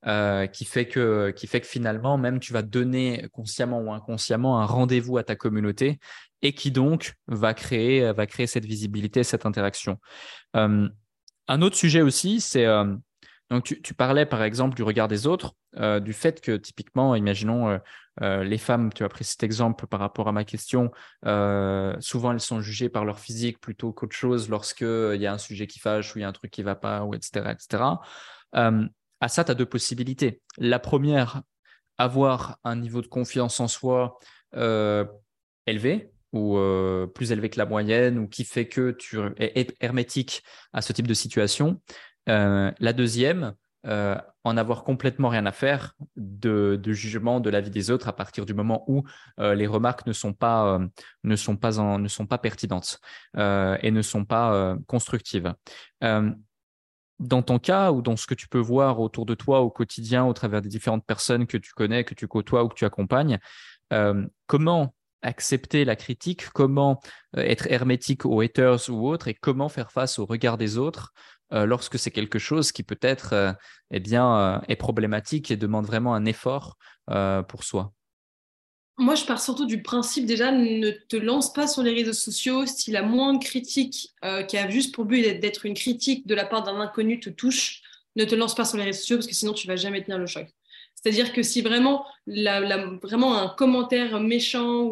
euh, qui, fait que, qui fait que finalement, même tu vas donner consciemment ou inconsciemment un rendez-vous à ta communauté et qui donc va créer, va créer cette visibilité, cette interaction. Euh, un autre sujet aussi, c'est euh, donc tu, parlais par exemple du regard des autres, euh, du fait que typiquement, imaginons euh, euh, les femmes, tu as pris cet exemple par rapport à ma question, souvent elles sont jugées par leur physique plutôt qu'autre chose lorsqu'il y a un sujet qui fâche ou il y a un truc qui va pas, ou etc. etc. à ça, tu as deux possibilités. La première, avoir un niveau de confiance en soi élevé, ou plus élevé que la moyenne, ou qui fait que tu es hermétique à ce type de situation. Euh, la deuxième, euh, en avoir complètement rien à faire de, jugement de la vie des autres à partir du moment où euh, les remarques ne sont pas, ne sont pas, ne sont pas pertinentes et ne sont pas constructives. dans ton cas ou dans ce que tu peux voir autour de toi au quotidien au travers des différentes personnes que tu connais, que tu côtoies ou que tu accompagnes, comment accepter la critique, comment être hermétique aux haters ou autres? Et comment faire face au regard des autres euh, lorsque c'est quelque chose qui peut-être euh, eh bien, euh, est problématique et demande vraiment un effort pour soi moi, je pars surtout du principe déjà, ne te lance pas sur les réseaux sociaux si la moindre critique qui a juste pour but d'être une critique de la part d'un inconnu te touche, ne te lance pas sur les réseaux sociaux parce que sinon tu vas jamais tenir le choc. C'est-à-dire que si vraiment, vraiment un commentaire méchant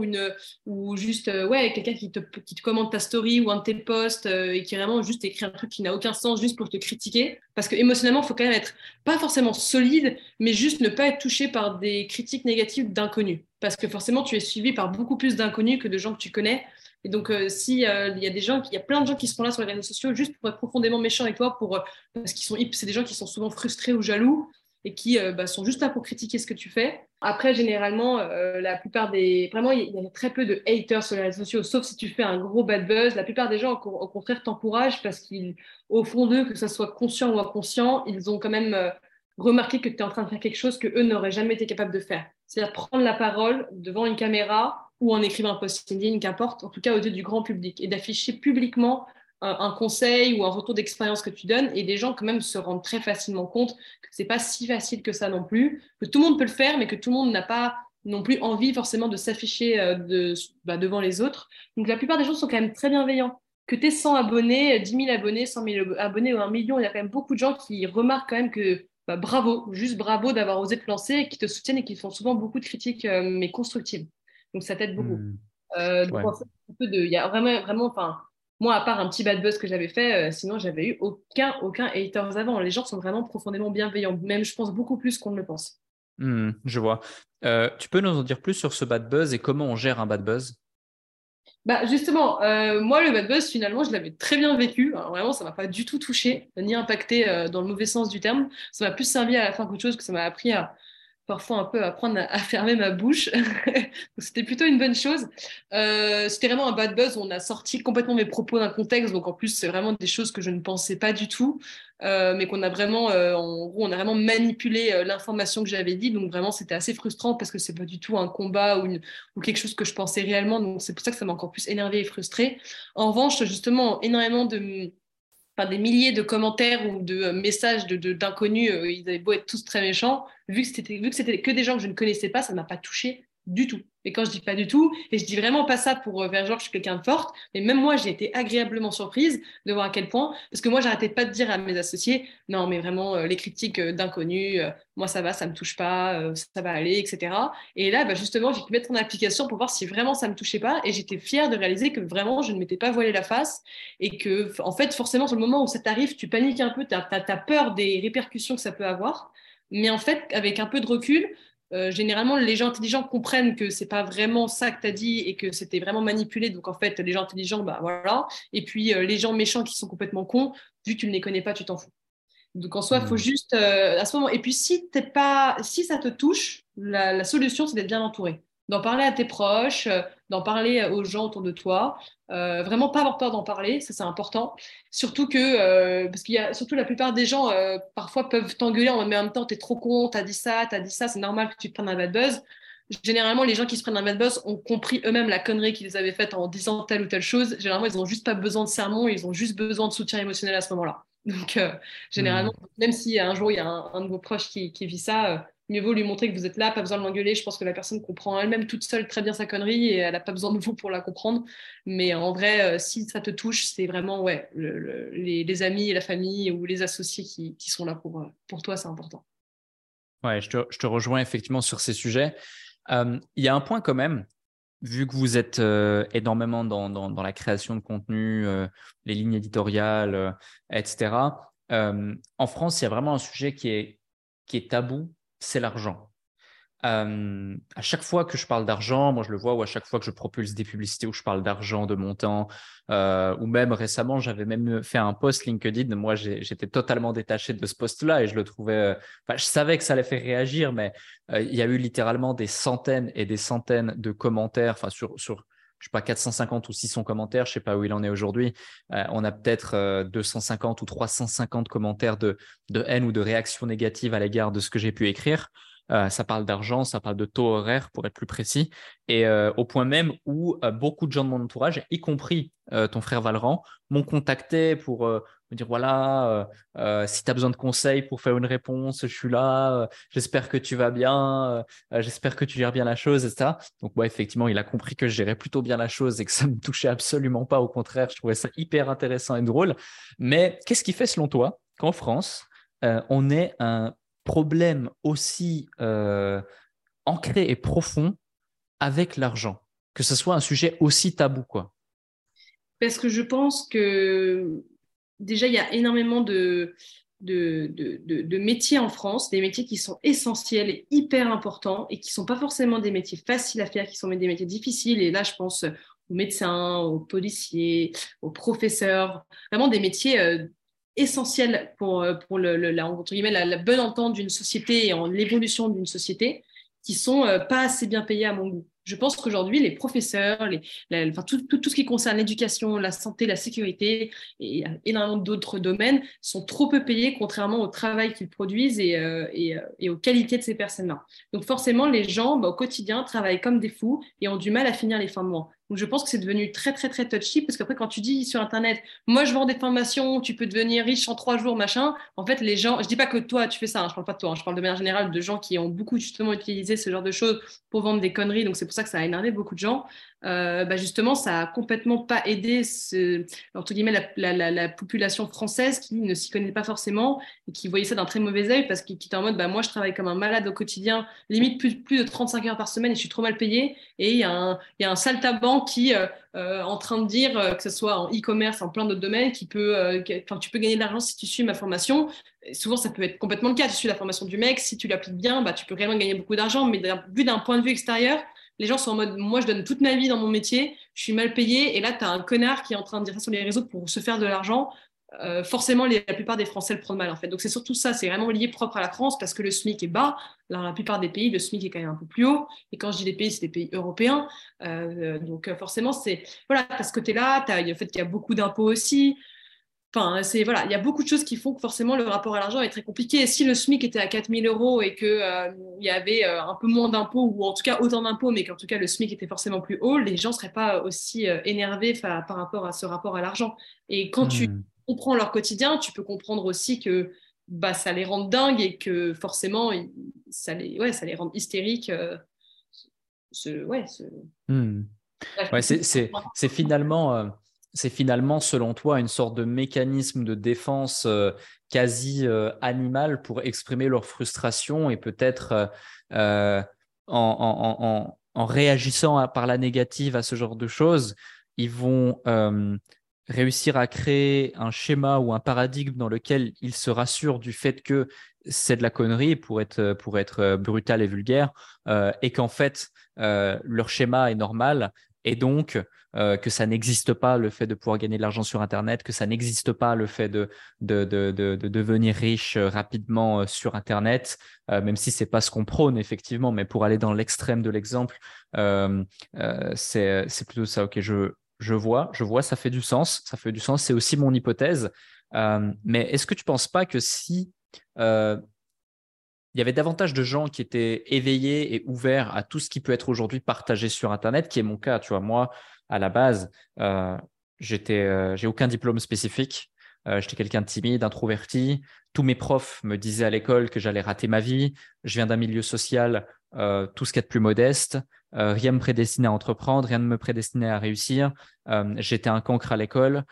ou, juste euh, ouais, quelqu'un qui te, qui te commente ta story ou un de tes posts euh, et qui vraiment juste écrit un truc qui n'a aucun sens juste pour te critiquer, parce que émotionnellement, il faut quand même être pas forcément solide, mais juste ne pas être touché par des critiques négatives d'inconnus. Parce que forcément, tu es suivi par beaucoup plus d'inconnus que de gens que tu connais. Et donc, euh, s'il y a des gens, il y a plein de gens qui sont là sur les réseaux sociaux juste pour être profondément méchants avec toi, pour, parce qu'ils sont, c'est des gens qui sont souvent frustrés ou jaloux et qui euh, bah, sont juste là pour critiquer ce que tu fais. Après, généralement, euh, la plupart des. Vraiment, il y, a très peu de haters sur les réseaux sociaux, sauf si tu fais un gros bad buzz. La plupart des gens, au, contraire, t'encouragent parce qu'au fond d'eux, que ce soit conscient ou inconscient, ils ont quand même euh, remarqué que tu es en train de faire quelque chose que eux n'auraient jamais été capables de faire. C'est-à-dire prendre la parole devant une caméra ou en écrivant un post LinkedIn, qu'importe, en tout cas aux yeux du grand public, et d'afficher publiquement un conseil ou un retour d'expérience que tu donnes et des gens quand même se rendent très facilement compte que c'est pas si facile que ça non plus, que tout le monde peut le faire mais que tout le monde n'a pas non plus envie forcément de s'afficher euh, de, bah, devant les autres. Donc la plupart des gens sont quand même très bienveillants. Que tu aies 100 abonnés, 10 000 abonnés, 100 000 abonnés ou un million, il y a quand même beaucoup de gens qui remarquent quand même que bah, bravo, juste bravo d'avoir osé te lancer et qui te soutiennent et qui font souvent beaucoup de critiques euh, mais constructives. Donc ça t'aide beaucoup. Mmh. Euh, il y a vraiment, vraiment, enfin, moi, à part un petit bad buzz que j'avais fait, euh, sinon, j'avais eu aucun, aucun haters avant. Les gens sont vraiment profondément bienveillants, même, je pense, beaucoup plus qu'on ne le pense. Hmm, je vois. Euh, tu peux nous en dire plus sur ce bad buzz et comment on gère un bad buzz? Bah justement, euh, moi, le bad buzz, finalement, je l'avais très bien vécu. vraiment, ça ne m'a pas du tout touché, ni impacté dans le mauvais sens du terme. Ça m'a plus servi à la fin qu'autre chose, que ça m'a appris à, parfois un peu apprendre à, fermer ma bouche. c'était plutôt une bonne chose. Euh, c'était vraiment un bad buzz. On a sorti complètement mes propos d'un contexte. Donc en plus, c'est vraiment des choses que je ne pensais pas du tout, euh, mais qu'on a vraiment, euh, en gros, on a vraiment manipulé l'information que j'avais dit. Donc vraiment, c'était assez frustrant parce que c'est pas du tout un combat ou, ou quelque chose que je pensais réellement. Donc c'est pour ça que ça m'a encore plus énervé et frustré. En revanche, justement, énormément de des milliers de commentaires ou de messages d'inconnus, de, ils avaient beau être tous très méchants, vu que c'était vu que c'était que des gens que je ne connaissais pas, ça ne m'a pas touché du tout. Et quand je dis pas du tout, et je dis vraiment pas ça pour euh, faire genre je suis quelqu'un de forte, mais même moi j'ai été agréablement surprise de voir à quel point, parce que moi j'arrêtais pas de dire à mes associés, non mais vraiment euh, les critiques euh, d'inconnus, moi ça va, ça me touche pas, ça va aller, etc. Et là bah, justement j'ai pu mettre en application pour voir si vraiment ça me touchait pas, et j'étais fière de réaliser que vraiment je ne m'étais pas voilé la face, et que en fait forcément sur le moment où ça t'arrive, tu paniques un peu, tu as, peur des répercussions que ça peut avoir. Mais en fait, avec un peu de recul, euh, généralement, les gens intelligents comprennent que c'est pas vraiment ça que tu as dit et que c'était vraiment manipulé. Donc, en fait, les gens intelligents, bah voilà. Et puis, euh, les gens méchants qui sont complètement cons, vu que tu ne les connais pas, tu t'en fous. Donc, en soi, il faut mmh. juste, euh, à ce moment, et puis si, pas, si ça te touche, la solution, c'est d'être bien entouré d'en parler à tes proches, euh, d'en parler aux gens autour de toi. Euh, vraiment pas avoir peur d'en parler, ça c'est important. Surtout que, euh, parce qu'il y a surtout la plupart des gens parfois peuvent t'engueuler en même temps, t'es trop con, t'as dit ça, t'as dit ça, c'est normal que tu te prennes un bad buzz. Généralement, les gens qui se prennent un bad buzz ont compris eux-mêmes la connerie qu'ils avaient faite en disant telle ou telle chose. Généralement, ils n'ont juste pas besoin de sermon, ils ont juste besoin de soutien émotionnel à ce moment-là. Donc, généralement, mmh. même si un jour il y a un, de vos proches qui, qui vit ça, mieux vaut lui montrer que vous êtes là, pas besoin de l'engueuler. Je pense que la personne comprend elle-même toute seule très bien sa connerie et elle n'a pas besoin de vous pour la comprendre. Mais en vrai, euh, si ça te touche, c'est vraiment ouais, les, amis, la famille ou les associés qui, sont là pour, euh, pour toi, c'est important. Ouais, je te, rejoins effectivement sur ces sujets. Euh, il y a un point quand même, vu que vous êtes énormément dans, dans, la création de contenu, les lignes éditoriales, etc. en France, il y a vraiment un sujet qui est, qui est tabou c'est l'argent. Euh, à chaque fois que je parle d'argent, moi je le vois, ou à chaque fois que je propulse des publicités où je parle d'argent, de montant, euh, ou même récemment, j'avais même fait un post LinkedIn. Moi, j'étais totalement détaché de ce post-là et je le trouvais. Euh, je savais que ça allait faire réagir, mais il y a eu littéralement des centaines et des centaines de commentaires, sur, sur je sais pas, 450 ou 600 commentaires, je sais pas où il en est aujourd'hui. on a peut-être 250 ou 350 commentaires de, haine ou de réaction négative à l'égard de ce que j'ai pu écrire. Euh, ça parle d'argent, ça parle de taux horaire pour être plus précis, et euh, au point même où euh, beaucoup de gens de mon entourage, y compris ton frère Valran, m'ont contacté pour me dire voilà, si tu as besoin de conseils pour faire une réponse, je suis là, j'espère que tu vas bien, j'espère que tu gères bien la chose, etc. Donc, ouais, effectivement, il a compris que je gérais plutôt bien la chose et que ça me touchait absolument pas, au contraire, je trouvais ça hyper intéressant et drôle. Mais qu'est-ce qui fait selon toi qu'en France, on est un problème aussi ancré et profond avec l'argent, que ce soit un sujet aussi tabou quoi Parce que je pense que déjà, il y a énormément de, métiers en France, des métiers qui sont essentiels et hyper importants et qui ne sont pas forcément des métiers faciles à faire, qui sont des métiers difficiles. Et là, je pense aux médecins, aux policiers, aux professeurs, vraiment des métiers euh, essentiels pour, euh, la, bonne entente d'une société et en l'évolution d'une société qui sont euh, pas assez bien payés à mon goût je pense qu'aujourd'hui, les professeurs, tout, ce qui concerne l'éducation, la santé, la sécurité et énormément d'autres domaines sont trop peu payés contrairement au travail qu'ils produisent et, euh, euh, aux qualités de ces personnes-là. Donc forcément, les gens, bah, au quotidien, travaillent comme des fous et ont du mal à finir les fins de mois. Donc, je pense que c'est devenu très, très, très touchy parce qu'après, quand tu dis sur Internet, moi, je vends des formations, tu peux devenir riche en trois jours, machin, en fait, les gens, je dis pas que toi, tu fais ça, hein, je parle pas de toi, hein, je parle de manière générale de gens qui ont beaucoup justement utilisé ce genre de choses pour vendre des conneries. Donc, c'est pour ça que ça a énervé beaucoup de gens. Euh, bah justement, ça a complètement pas aidé ce, entre guillemets, la, la, la, population française qui ne s'y connaît pas forcément et qui voyait ça d'un très mauvais œil parce qu'ils étaient en mode bah, moi, je travaille comme un malade au quotidien, limite plus, plus de 35 heures par semaine et je suis trop mal payé. Et il y, a un, y a un saltaban qui, euh, euh, en train de dire, que ce soit en e-commerce, en plein d'autres domaines, qui peut, enfin, tu peux gagner de l'argent si tu suis ma formation. Souvent, ça peut être complètement le cas. Tu suis la formation du mec, si tu l'appliques bien, bah, tu peux réellement gagner beaucoup d'argent. Mais vu d'un point de vue extérieur, les gens sont en mode moi je donne toute ma vie dans mon métier, je suis mal payé et là tu as un connard qui est en train de dire ça sur les réseaux pour se faire de l'argent. Euh, forcément, la plupart des Français le prennent mal en fait. Donc c'est surtout ça, c'est vraiment lié propre à la France parce que le SMIC est bas. Dans la plupart des pays, le SMIC est quand même un peu plus haut. Et quand je dis des pays, c'est des pays européens. Euh, donc euh, forcément, c'est voilà, as ce côté-là, tu as le fait qu'il y a beaucoup d'impôts aussi. Enfin, c'est voilà, il y a beaucoup de choses qui font que forcément le rapport à l'argent est très compliqué. Et si le SMIC était à 4000 euros et qu'il euh, y avait euh, un peu moins d'impôts, ou en tout cas autant d'impôts, mais qu'en tout cas le SMIC était forcément plus haut, les gens ne seraient pas aussi euh, énervés par rapport à ce rapport à l'argent. Et quand tu hmm. comprends leur quotidien, tu peux comprendre aussi que bah, ça les rend dingues et que forcément, ça les, ouais, ça les rend hystériques. Ce, ouais, hmm. ouais c'est finalement c'est finalement, selon toi, une sorte de mécanisme de défense euh, quasi euh, animal pour exprimer leur frustration et peut-être euh, en, réagissant par la négative à ce genre de choses, ils vont réussir à créer un schéma ou un paradigme dans lequel ils se rassurent du fait que c'est de la connerie pour être, pour être brutal et vulgaire et qu'en fait, leur schéma est normal et donc euh, que ça n'existe pas le fait de pouvoir gagner de l'argent sur Internet, que ça n'existe pas le fait de, de, de, de, devenir riche euh, rapidement euh, sur Internet, même si c'est pas ce qu'on prône effectivement, mais pour aller dans l'extrême de l'exemple, euh, c'est plutôt ça. Ok, je, je vois, je vois, ça fait du sens, ça fait du sens. C'est aussi mon hypothèse. mais est-ce que tu penses pas que si il y avait davantage de gens qui étaient éveillés et ouverts à tout ce qui peut être aujourd'hui partagé sur Internet, qui est mon cas. Tu vois, moi, à la base, euh, j'étais, euh, j'ai aucun diplôme spécifique. Euh, j'étais quelqu'un de timide, introverti. Tous mes profs me disaient à l'école que j'allais rater ma vie. Je viens d'un milieu social, tout ce qui est de plus modeste. rien ne me prédestinait à entreprendre, rien ne me prédestinait à réussir. j'étais un cancre à l'école.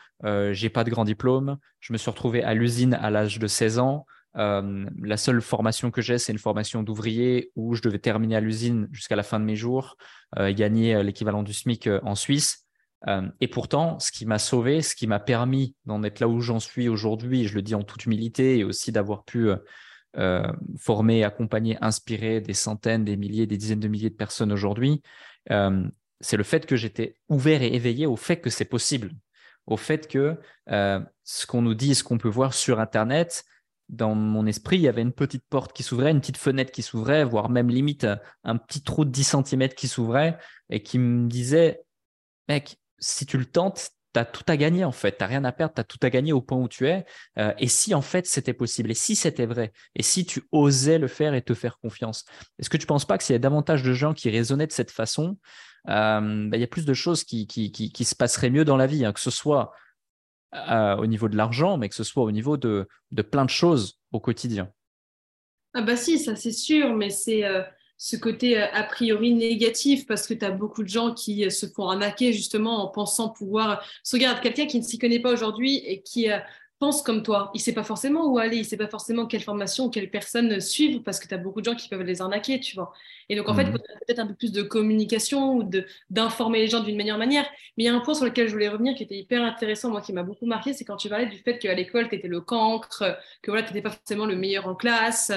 j'ai pas de grand diplôme. Je me suis retrouvé à l'usine à l'âge de 16 ans. La seule formation que j'ai, c'est une formation d'ouvrier où je devais terminer à l'usine jusqu'à la fin de mes jours, euh, gagner l'équivalent du SMIC en Suisse. Euh, et pourtant, ce qui m'a sauvé, ce qui m'a permis d'en être là où j'en suis aujourd'hui, je le dis en toute humilité, et aussi d'avoir pu euh, former, accompagner, inspirer des centaines, des milliers, des dizaines de milliers de personnes aujourd'hui, euh, c'est le fait que j'étais ouvert et éveillé au fait que c'est possible, au fait que ce qu'on nous dit, ce qu'on peut voir sur Internet, dans mon esprit, il y avait une petite porte qui s'ouvrait, une petite fenêtre qui s'ouvrait, voire même limite un petit trou de 10 cm qui s'ouvrait et qui me disait, mec, si tu le tentes, tu as tout à gagner en fait, tu rien à perdre, tu as tout à gagner au point où tu es. Euh, et si en fait c'était possible, et si c'était vrai, et si tu osais le faire et te faire confiance, est-ce que tu ne penses pas que s'il y a davantage de gens qui raisonnaient de cette façon, euh, bah, il y a plus de choses qui, qui, se passeraient mieux dans la vie, hein, que ce soit euh, au niveau de l'argent, mais que ce soit au niveau de, de plein de choses au quotidien Ah bah si, ça c'est sûr, mais c'est ce côté euh, a priori négatif parce que tu as beaucoup de gens qui euh, se font arnaquer justement en pensant pouvoir. Regarde quelqu'un qui ne s'y connaît pas aujourd'hui et qui euh, pense comme toi. Il sait pas forcément où aller, il sait pas forcément quelle formation, quelle personne suivre, parce que tu as beaucoup de gens qui peuvent les arnaquer, tu vois. Et donc, en fait, mhm. peut-être un peu plus de communication ou d'informer les gens d'une meilleure manière. Mais il y a un point sur lequel je voulais revenir qui était hyper intéressant, moi, qui m'a beaucoup marqué, c'est quand tu parlais du fait qu'à l'école, tu étais le cancre, que voilà, tu n'étais pas forcément le meilleur en classe.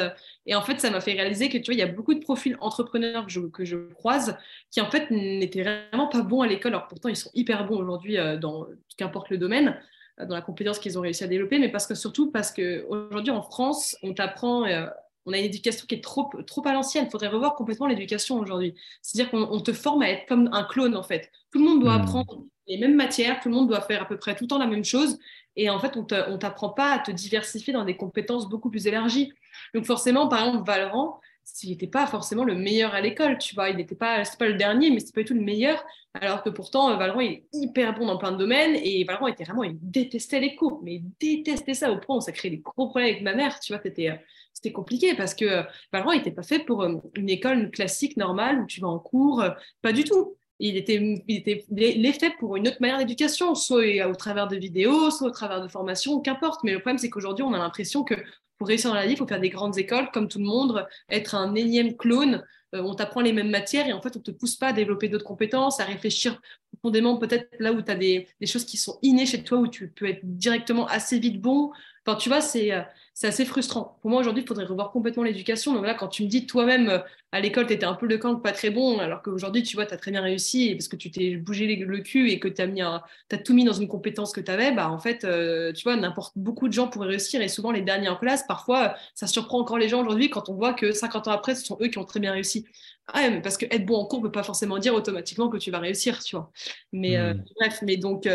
Et en fait, ça m'a fait réaliser que, tu vois, il y a beaucoup de profils entrepreneurs que je, que je croise qui, en fait, n'étaient vraiment pas bons à l'école. Alors, pourtant, ils sont hyper bons aujourd'hui euh, dans qu'importe le domaine dans la compétence qu'ils ont réussi à développer, mais parce que surtout parce qu'aujourd'hui en France, on t'apprend, euh, on a une éducation qui est trop, trop à l'ancienne. Il faudrait revoir complètement l'éducation aujourd'hui. C'est-à-dire qu'on te forme à être comme un clone en fait. Tout le monde doit hmm. apprendre les mêmes matières, tout le monde doit faire à peu près tout le temps la même chose. Et en fait, on ne t'apprend pas à te diversifier dans des compétences beaucoup plus élargies. Donc forcément, par exemple, Valorant, il n'était pas forcément le meilleur à l'école, tu vois. Il n'était pas, c'est pas le dernier, mais c'est pas du tout le meilleur. Alors que pourtant, Valorant il est hyper bon dans plein de domaines et Valorant était vraiment, il détestait les cours, mais il détestait ça au point où ça créait des gros problèmes avec ma mère, tu vois. C'était, euh, c'était compliqué parce que euh, Valorant n'était pas fait pour euh, une école classique normale où tu vas en cours, pas du tout. Il était, il était l'effet pour une autre manière d'éducation, soit au travers de vidéos, soit au travers de formations, qu'importe. Mais le problème, c'est qu'aujourd'hui, on a l'impression que pour réussir dans la vie, il faut faire des grandes écoles comme tout le monde, être un énième clone. Euh, on t'apprend les mêmes matières et en fait, on ne te pousse pas à développer d'autres compétences, à réfléchir profondément peut-être là où tu as des, des, choses qui sont innées chez toi, où tu peux être directement assez vite bon. Enfin, tu vois, c'est euh, c'est assez frustrant. Pour moi, aujourd'hui, il faudrait revoir complètement l'éducation. Donc là, quand tu me dis toi-même, euh, à l'école, tu étais un peu le camp pas très bon, alors qu'aujourd'hui, tu vois, tu as très bien réussi parce que tu t'es bougé le cul et que tu as, mis as tout mis dans une compétence que tu avais, bah, en fait, euh, tu vois, n'importe beaucoup de gens pourraient réussir et souvent les derniers en classe, parfois, ça surprend encore les gens aujourd'hui quand on voit que 50 ans après, ce sont eux qui ont très bien réussi. Ah, mais parce que être bon en cours ne peut pas forcément dire automatiquement que tu vas réussir, tu vois. Mais euh, hmm. bref, mais donc,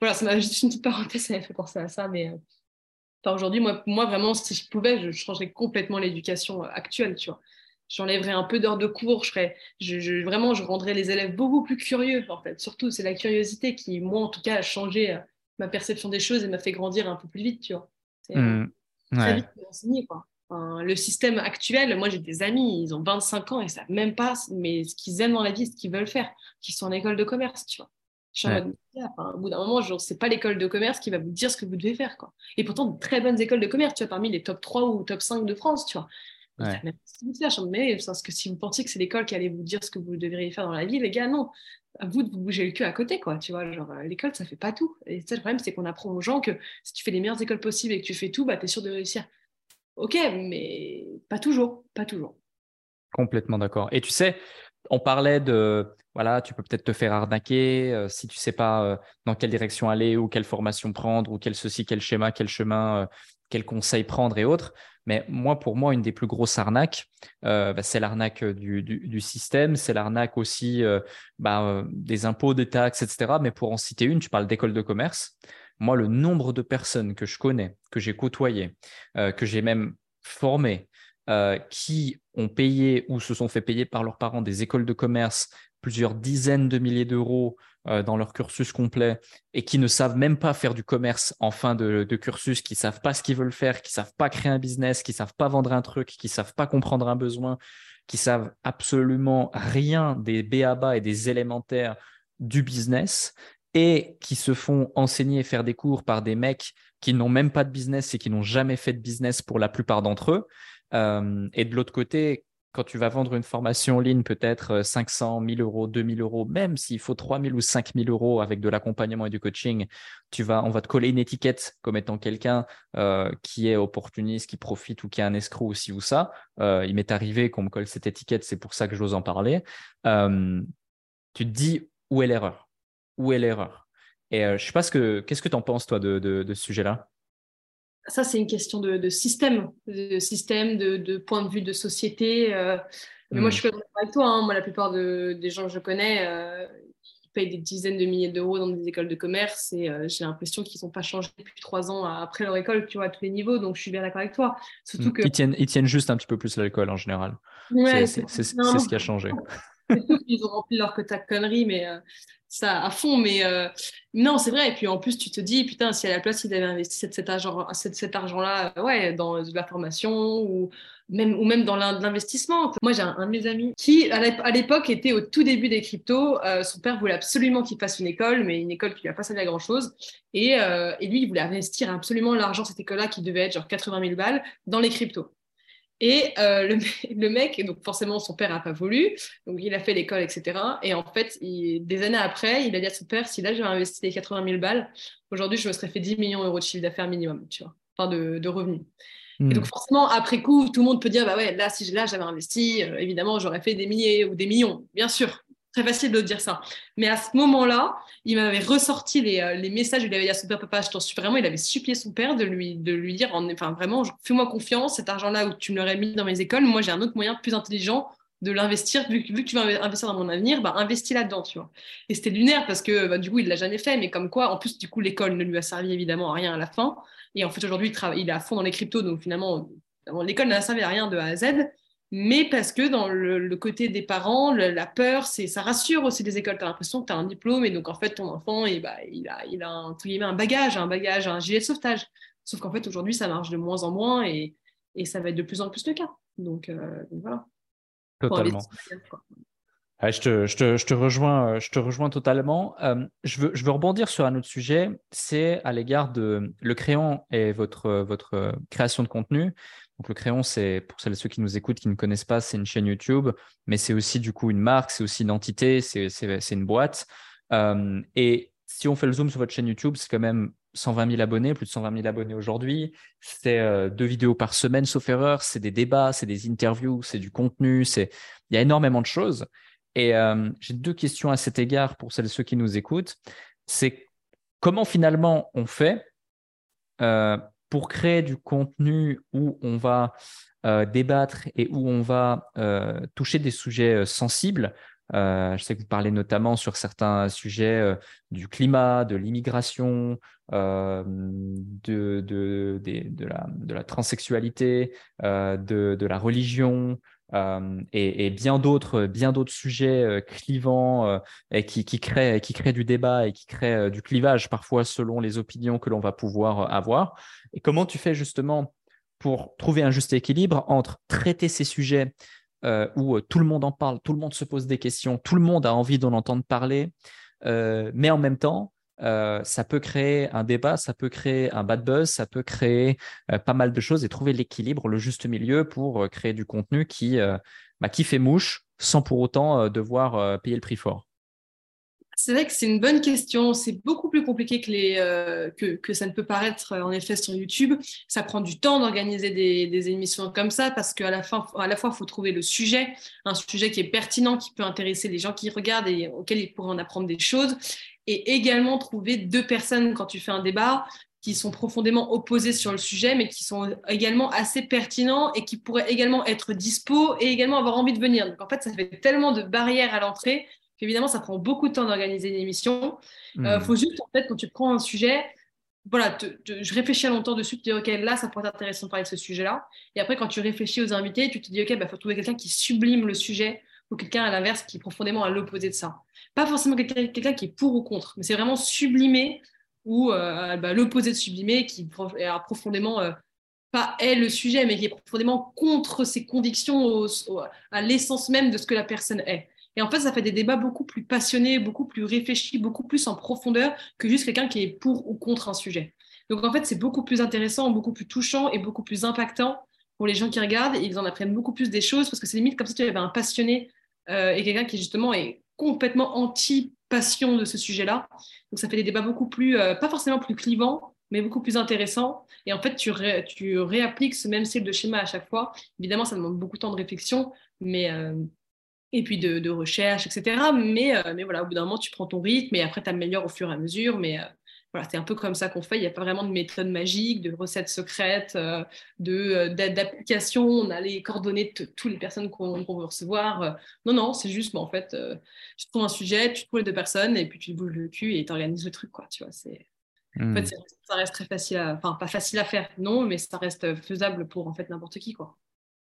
voilà, ça m'a juste une petite parenthèse, ça m'a fait penser à ça, mais aujourd'hui, moi, moi, vraiment, si je pouvais, je changerais complètement l'éducation euh, actuelle, tu vois. J'enlèverais un peu d'heures de cours, je, ferais, je, vraiment, je rendrais les élèves beaucoup plus curieux, en fait. Surtout, c'est la curiosité qui, moi, en tout cas, a changé euh, ma perception des choses et m'a fait grandir un peu plus vite, tu vois. C'est euh, mmh. très vite enseigner, quoi. le système actuel, moi, j'ai des amis, ils ont 25 ans et ça même pas, mais ce qu'ils aiment dans la vie, ce qu'ils veulent faire, qui sont en école de commerce, tu vois. Je au bout d'un moment, ce n'est pas l'école de commerce qui va vous dire ce que vous devez faire. Quoi. Et pourtant, de très bonnes écoles de commerce, tu vois, parmi les top 3 ou top 5 de France, tu vois. Ouais. Mais parce que si vous pensez que c'est l'école qui allait vous dire ce que vous devriez faire dans la vie, les gars, non. À vous de vous bouger le cul à côté, quoi. Tu vois, genre, euh, l'école, ça fait pas tout. Et ça, le problème, c'est qu'on apprend aux gens que si tu fais les meilleures écoles possibles et que tu fais tout, bah, tu es sûr de réussir. Ok, mais pas toujours. Pas toujours. Complètement d'accord. Et tu sais, on parlait de, voilà, tu peux peut-être te faire arnaquer euh, si tu sais pas euh, dans quelle direction aller ou quelle formation prendre ou quel ceci, quel schéma, quel chemin, euh, quel conseil prendre et autres. Mais moi, pour moi, une des plus grosses arnaques, bah, c'est l'arnaque du, système, c'est l'arnaque aussi bah, des impôts, des taxes, etc. Mais pour en citer une, tu parles d'école de commerce. Moi, le nombre de personnes que je connais, que j'ai côtoyées, que j'ai même formées, euh, qui ont payé ou se sont fait payer par leurs parents des écoles de commerce plusieurs dizaines de milliers d'euros euh, dans leur cursus complet et qui ne savent même pas faire du commerce en fin de, cursus, qui ne savent pas ce qu'ils veulent faire, qui ne savent pas créer un business, qui ne savent pas vendre un truc, qui ne savent pas comprendre un besoin, qui savent absolument rien des BABA et des élémentaires du business et qui se font enseigner et faire des cours par des mecs qui n'ont même pas de business et qui n'ont jamais fait de business pour la plupart d'entre eux. Euh, et de l'autre côté, quand tu vas vendre une formation en ligne, peut-être 500, 1000 euros, 2000 euros, même s'il faut 3000 ou 5000 euros avec de l'accompagnement et du coaching, tu vas, on va te coller une étiquette comme étant quelqu'un euh, qui est opportuniste, qui profite ou qui est un escroc ou ci ou ça. Euh, il m'est arrivé qu'on me colle cette étiquette, c'est pour ça que j'ose en parler. tu te dis où est l'erreur? Où est l'erreur? Et je sais pas ce que, qu'est-ce que tu en penses, toi, de ce sujet-là? Ça, c'est une question de, système, de système, de, point de vue de société. Euh. mais moi, je hmm. suis d'accord avec toi. Hein. Moi, la plupart des gens que je connais, euh, ils payent des dizaines de milliers d'euros dans des écoles de commerce et euh, j'ai l'impression qu'ils n'ont pas changé depuis trois ans après leur école, tu vois, à tous les niveaux. Donc, je suis bien d'accord avec toi. Surtout hmm. que... ils, tiennent, ils tiennent juste un petit peu plus l'alcool en général. c'est ce qui a changé. Ils ont rempli leur quota de conneries, mais ça à fond. Mais non, c'est vrai. Et puis en plus, tu te dis, putain, si à la place, ils avaient investi cet, argent-là cet, argent ouais, dans de la formation ou même, ou même dans l'investissement. Moi, j'ai un, de mes amis qui, à l'époque, était au tout début des cryptos. son père voulait absolument qu'il fasse une école, mais une école qui lui a pas servi à grand-chose. Et, et, lui, il voulait investir absolument l'argent, cette école-là, qui devait être genre 80 000 balles, dans les cryptos. Et euh, le, le, mec, donc forcément son père n'a pas voulu, donc il a fait l'école, etc. Et en fait, des années après, il a dit à son père, si là j'avais investi les 80 000 balles, aujourd'hui je me serais fait 10 millions d'euros de chiffre d'affaires minimum, tu vois, enfin de, de revenus. Et hmm. donc forcément, après coup, tout le monde peut dire, bah ouais, là, si là j'avais investi, euh, évidemment, j'aurais fait des milliers ou des millions, bien sûr très facile de dire ça. Mais à ce moment-là, il m'avait ressorti les, euh, les, messages, il avait dit à son père, papa, je t'en suis vraiment, il avait supplié son père de lui, de lui dire, enfin vraiment, fais-moi confiance, cet argent-là où tu me l'aurais mis dans mes écoles, moi j'ai un autre moyen plus intelligent de l'investir, vu, que tu vas investir dans mon avenir, bah, investis là-dedans, tu vois. Et c'était lunaire parce que bah, du coup, il l'a jamais fait, mais comme quoi, en plus, du coup, l'école ne lui a servi évidemment à rien à la fin. Et en fait, aujourd'hui, il, il est à fond dans les cryptos, donc finalement, l'école n'a servi à rien de A à Z mais parce que dans le, côté des parents, la peur, c'est ça rassure aussi les écoles. Tu as l'impression que tu as un diplôme et donc en fait ton enfant, et bah, il a, il a un, un bagage, un bagage, un gilet de sauvetage. Sauf qu'en fait aujourd'hui ça marche de moins en moins et, et, ça va être de plus en plus le cas. Donc, euh, voilà. Totalement. je, te, je, te, je, te, rejoins, je te rejoins totalement. Euh, je, veux, je veux rebondir sur un autre sujet, c'est à l'égard de le crayon et votre, votre création de contenu. Donc le crayon, c'est pour celles et ceux qui nous écoutent, qui ne connaissent pas, c'est une chaîne YouTube, mais c'est aussi du coup une marque, c'est aussi une entité, c'est une boîte. Euh, et si on fait le zoom sur votre chaîne YouTube, c'est quand même 120 000 abonnés, plus de 120 000 abonnés aujourd'hui. C'est euh, deux vidéos par semaine, sauf erreur. C'est des débats, c'est des interviews, c'est du contenu. Il y a énormément de choses. Et euh, j'ai deux questions à cet égard pour celles et ceux qui nous écoutent. C'est comment finalement on fait pour créer du contenu où on va euh, débattre et où on va euh, toucher des sujets euh, sensibles. je sais que vous parlez notamment sur certains sujets du climat, de l'immigration, de, la, de, la, transsexualité, de, la religion, euh, et, bien d'autres, bien d'autres sujets euh, clivants euh, et qui, qui, créent, qui créent du débat et qui créent du clivage parfois selon les opinions que l'on va pouvoir avoir. Et comment tu fais justement pour trouver un juste équilibre entre traiter ces sujets où tout le monde en parle, tout le monde se pose des questions, tout le monde a envie d'en entendre parler, mais en même temps euh, ça peut créer un débat, ça peut créer un bad buzz, ça peut créer euh, pas mal de choses et trouver l'équilibre, le juste milieu pour euh, créer du contenu qui, bah, fait mouche sans pour autant devoir payer le prix fort. C'est vrai que c'est une bonne question. C'est beaucoup plus compliqué que, ça ne peut paraître en effet sur YouTube. Ça prend du temps d'organiser des, émissions comme ça parce qu'à la la fois, il faut trouver le sujet, un sujet qui est pertinent, qui peut intéresser les gens qui regardent et auxquels ils pourraient en apprendre des choses et également trouver deux personnes quand tu fais un débat qui sont profondément opposées sur le sujet, mais qui sont également assez pertinents et qui pourraient également être dispo et également avoir envie de venir. Donc en fait, ça fait tellement de barrières à l'entrée qu'évidemment, ça prend beaucoup de temps d'organiser une émission. Il euh, hmm. faut juste, en fait, quand tu prends un sujet, voilà, je réfléchis longtemps dessus, tu te dis, OK, là, ça pourrait être intéressant de parler de ce sujet-là. Et après, quand tu réfléchis aux invités, tu te dis, OK, il bah, faut trouver quelqu'un qui sublime le sujet ou quelqu'un à l'inverse qui est profondément à l'opposé de ça. Pas forcément quelqu'un qui est pour ou contre, mais c'est vraiment sublimé ou euh, bah, l'opposé de sublimé qui est profondément, euh, pas est le sujet, mais qui est profondément contre ses convictions à l'essence même de ce que la personne est. Et en fait, ça fait des débats beaucoup plus passionnés, beaucoup plus réfléchis, beaucoup plus en profondeur que juste quelqu'un qui est pour ou contre un sujet. Donc en fait, c'est beaucoup plus intéressant, beaucoup plus touchant et beaucoup plus impactant pour les gens qui regardent. ils en apprennent beaucoup plus des choses parce que c'est limite comme si tu avais un passionné euh, et quelqu'un qui justement est complètement anti-passion de ce sujet-là. Donc ça fait des débats beaucoup plus, euh, pas forcément plus clivants, mais beaucoup plus intéressants. Et en fait, tu, tu réappliques ce même style de schéma à chaque fois. Évidemment, ça demande beaucoup de temps de réflexion, mais, euh, et puis de, recherche, etc. Mais, mais voilà, au bout d'un moment, tu prends ton rythme et après, tu améliores au fur et à mesure. Mais voilà, c'est un peu comme ça qu'on fait. Il n'y a pas vraiment de méthode magique, de recettes secrètes, euh, euh, d'applications. On a les coordonnées de toutes les personnes qu'on veut recevoir. Euh, non, non, c'est juste, en fait, tu trouves un sujet, tu trouves les deux personnes et puis tu bouges le cul et tu organises le truc, quoi. Tu vois, c'est. En fait, hmm. ça reste très facile à, enfin, pas facile à faire, non, mais ça reste faisable pour en fait n'importe qui, quoi.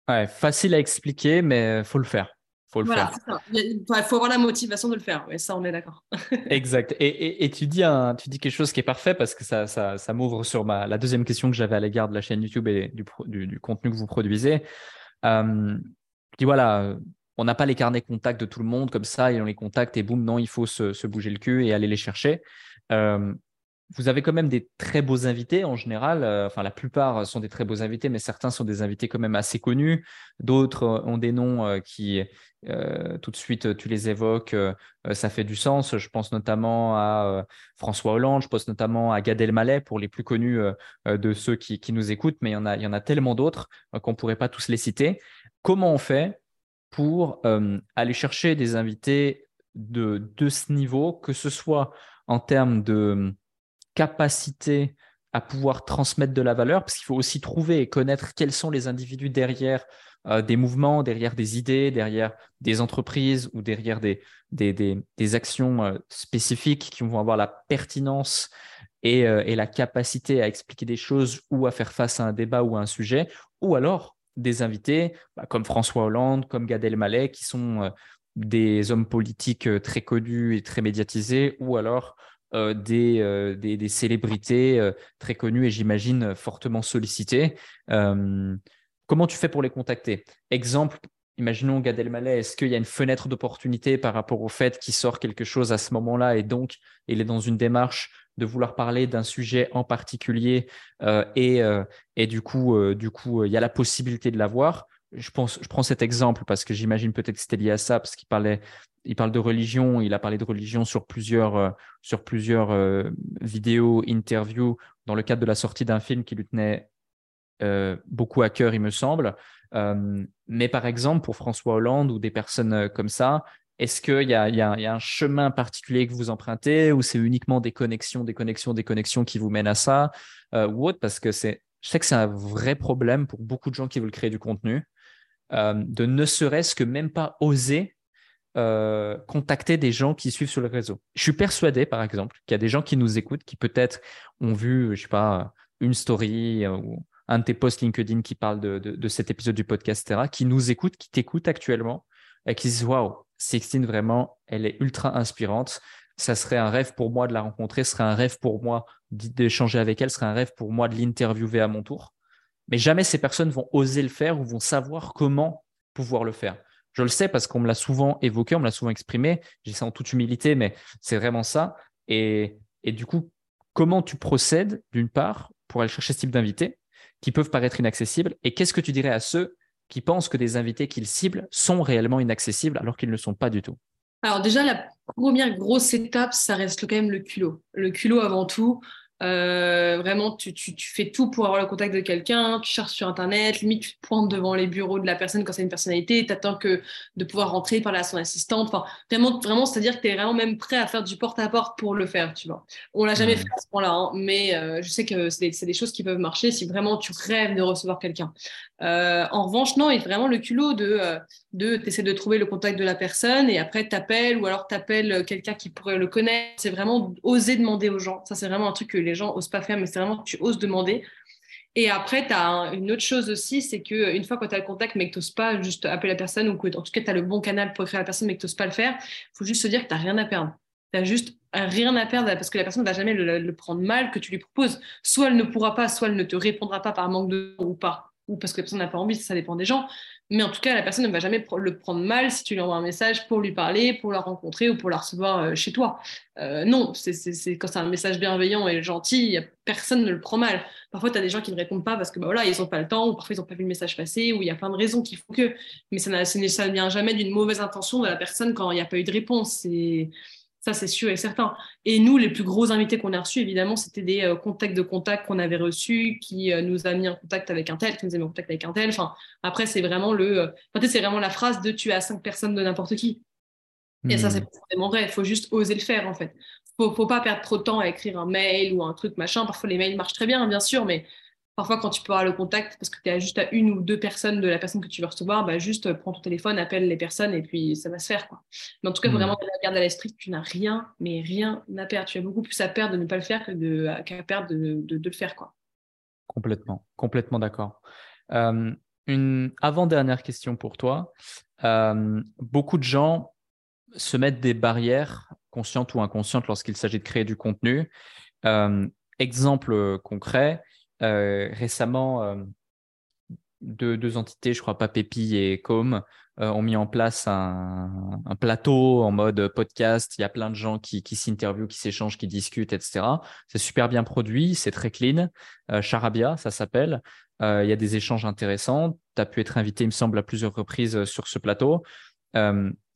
Ouais, facile à expliquer, mais faut le faire. Faut le faire. Il faut avoir la motivation de le faire. Oui, ça, on est d'accord. exact. Et, tu, dis un, tu dis quelque chose qui est parfait parce que ça, ça, ça m'ouvre sur ma, la deuxième question que j'avais à l'égard de la chaîne YouTube et du, du, contenu que vous produisez. Euh, dis voilà, on n'a pas les carnets contacts de tout le monde comme ça, et on les contacte et boum, non, il faut se, bouger le cul et aller les chercher. Euh, vous avez quand même des très beaux invités en général. Euh, enfin, la plupart sont des très beaux invités, mais certains sont des invités quand même assez connus. D'autres ont des noms qui, tout de suite, tu les évoques, ça fait du sens. Je pense notamment à François Hollande, je pense notamment à Gad Elmaleh pour les plus connus de ceux qui, nous écoutent, mais il y en a, il y en a tellement d'autres qu'on ne pourrait pas tous les citer. Comment on fait pour euh, aller chercher des invités de, ce niveau, que ce soit en termes de euh, capacité à pouvoir transmettre de la valeur, parce qu'il faut aussi trouver et connaître quels sont les individus derrière euh, des mouvements, derrière des idées, derrière des entreprises ou derrière des, des, des, actions spécifiques qui vont avoir la pertinence et, et, la capacité à expliquer des choses ou à faire face à un débat ou à un sujet, ou alors des invités bah, comme François Hollande, comme Gad Elmaleh, qui sont euh, des hommes politiques euh, très connus et très médiatisés, ou alors euh, des, des, célébrités très connues et j'imagine fortement sollicitées. comment tu fais pour les contacter? Exemple, imaginons Gad Elmaleh, est-ce qu'il y a une fenêtre d'opportunité par rapport au fait qu'il sort quelque chose à ce moment-là et donc il est dans une démarche de vouloir parler d'un sujet en particulier euh, et, euh, et, du coup, euh, du coup, il y a la possibilité de l'avoir? Je pense, je prends cet exemple parce que j'imagine peut-être que c'était lié à ça parce qu'il parlait, il parle de religion, il a parlé de religion sur plusieurs, sur plusieurs vidéos, interviews dans le cadre de la sortie d'un film qui lui tenait beaucoup à cœur, il me semble. mais par exemple, pour François Hollande ou des personnes comme ça, est-ce qu'il y, a, un chemin particulier que vous empruntez ou c'est uniquement des connexions, des connexions, des connexions qui vous mènent à ça euh, ou autre Parce que je sais que c'est un vrai problème pour beaucoup de gens qui veulent créer du contenu, euh, de ne serait-ce que même pas oser euh, contacter des gens qui suivent sur le réseau. Je suis persuadé, par exemple, qu'il y a des gens qui nous écoutent, qui peut-être ont vu, je sais pas, une story ou un de tes posts LinkedIn qui parle de, de cet épisode du podcast, etc., qui nous écoutent, qui t'écoutent actuellement et qui disent waouh, Sixtine, vraiment, elle est ultra inspirante. Ça serait un rêve pour moi de la rencontrer, ce serait un rêve pour moi d'échanger avec elle, ce serait un rêve pour moi de l'interviewer à mon tour. Mais jamais ces personnes vont oser le faire ou vont savoir comment pouvoir le faire. Je le sais parce qu'on me l'a souvent évoqué, on me l'a souvent exprimé. J'ai ça en toute humilité, mais c'est vraiment ça. Et, et du coup, comment tu procèdes, d'une part, pour aller chercher ce type d'invités qui peuvent paraître inaccessibles Et qu'est-ce que tu dirais à ceux qui pensent que des invités qu'ils ciblent sont réellement inaccessibles alors qu'ils ne le sont pas du tout? Alors déjà, la première grosse étape, ça reste quand même le culot. Le culot avant tout. Euh, vraiment, tu, tu, tu, fais tout pour avoir le contact de quelqu'un, tu cherches sur Internet, limite tu te pointes devant les bureaux de la personne quand c'est une personnalité, tu attends que de pouvoir rentrer, parler à son assistante. Enfin, vraiment, vraiment c'est-à-dire que tu es vraiment même prêt à faire du porte-à-porte pour le faire, tu vois. On l'a jamais mmh. fait à ce point-là, hein, mais euh, je sais que c'est des, des, choses qui peuvent marcher si vraiment tu rêves de recevoir quelqu'un. Euh, en revanche, non, il faut vraiment le culot de, euh, de t'essaies de trouver le contact de la personne et après t'appelles ou alors t'appelles quelqu'un qui pourrait le connaître. C'est vraiment oser demander aux gens. Ça, c'est vraiment un truc que les gens osent pas faire, mais c'est vraiment que tu oses demander. Et après, tu as une autre chose aussi, c'est qu'une fois que tu as le contact, mais que tu n'oses pas juste appeler la personne, ou que en tout cas tu as le bon canal pour écrire à la personne, mais que tu n'oses pas le faire, il faut juste se dire que tu n'as rien à perdre. Tu n'as juste rien à perdre parce que la personne ne va jamais le, prendre mal que tu lui proposes. Soit elle ne pourra pas, soit elle ne te répondra pas par manque de ou pas ou parce que la personne n'a pas envie, ça dépend des gens. Mais en tout cas, la personne ne va jamais le prendre mal si tu lui envoies un message pour lui parler, pour la rencontrer ou pour la recevoir euh, chez toi. Euh, non, c'est, quand c'est un message bienveillant et gentil, personne ne le prend mal. Parfois, tu as des gens qui ne répondent pas parce que bah, voilà, ils n'ont pas le temps, ou parfois ils n'ont pas vu le message passer, ou il y a plein de raisons qui font que. Mais ça, ne vient jamais d'une mauvaise intention de la personne quand il n'y a pas eu de réponse. Ça, c'est sûr et certain. Et nous, les plus gros invités qu'on a reçus, évidemment, c'était des euh, contacts de contacts qu'on avait reçus, qui euh, nous a mis en contact avec un tel, qui nous a mis en contact avec un tel. Enfin, après, c'est vraiment le. Euh, c'est vraiment la phrase de tu as cinq personnes de n'importe qui. Et ça, c'est hmm. profondément vrai. Il faut juste oser le faire, en fait. Faut, faut pas perdre trop de temps à écrire un mail ou un truc machin. Parfois, les mails marchent très bien, bien sûr, mais Parfois, quand tu peux avoir le contact, parce que tu es juste à une ou deux personnes de la personne que tu veux recevoir, bah juste euh, prends ton téléphone, appelle les personnes et puis ça va se faire. Quoi. Mais en tout cas, mmh. vraiment, garde à l'esprit que tu n'as rien, mais rien à perdre. Tu as beaucoup plus à perdre de ne pas le faire qu'à perdre de, de, le faire. Quoi. Complètement, complètement d'accord. Euh, une avant-dernière question pour toi. Euh, beaucoup de gens se mettent des barrières, conscientes ou inconscientes, lorsqu'il s'agit de créer du contenu. Euh, exemple concret, récemment, deux, entités, je crois pas Pépi et Com, euh, ont mis en place un, plateau en mode podcast. Il y a plein de gens qui, s'interviewent, qui s'échangent, qui discutent, etc. C'est super bien produit, c'est très clean. Euh, Charabia, ça s'appelle. Euh, il y a des échanges intéressants. Tu as pu être invité, il me semble, à plusieurs reprises sur ce plateau.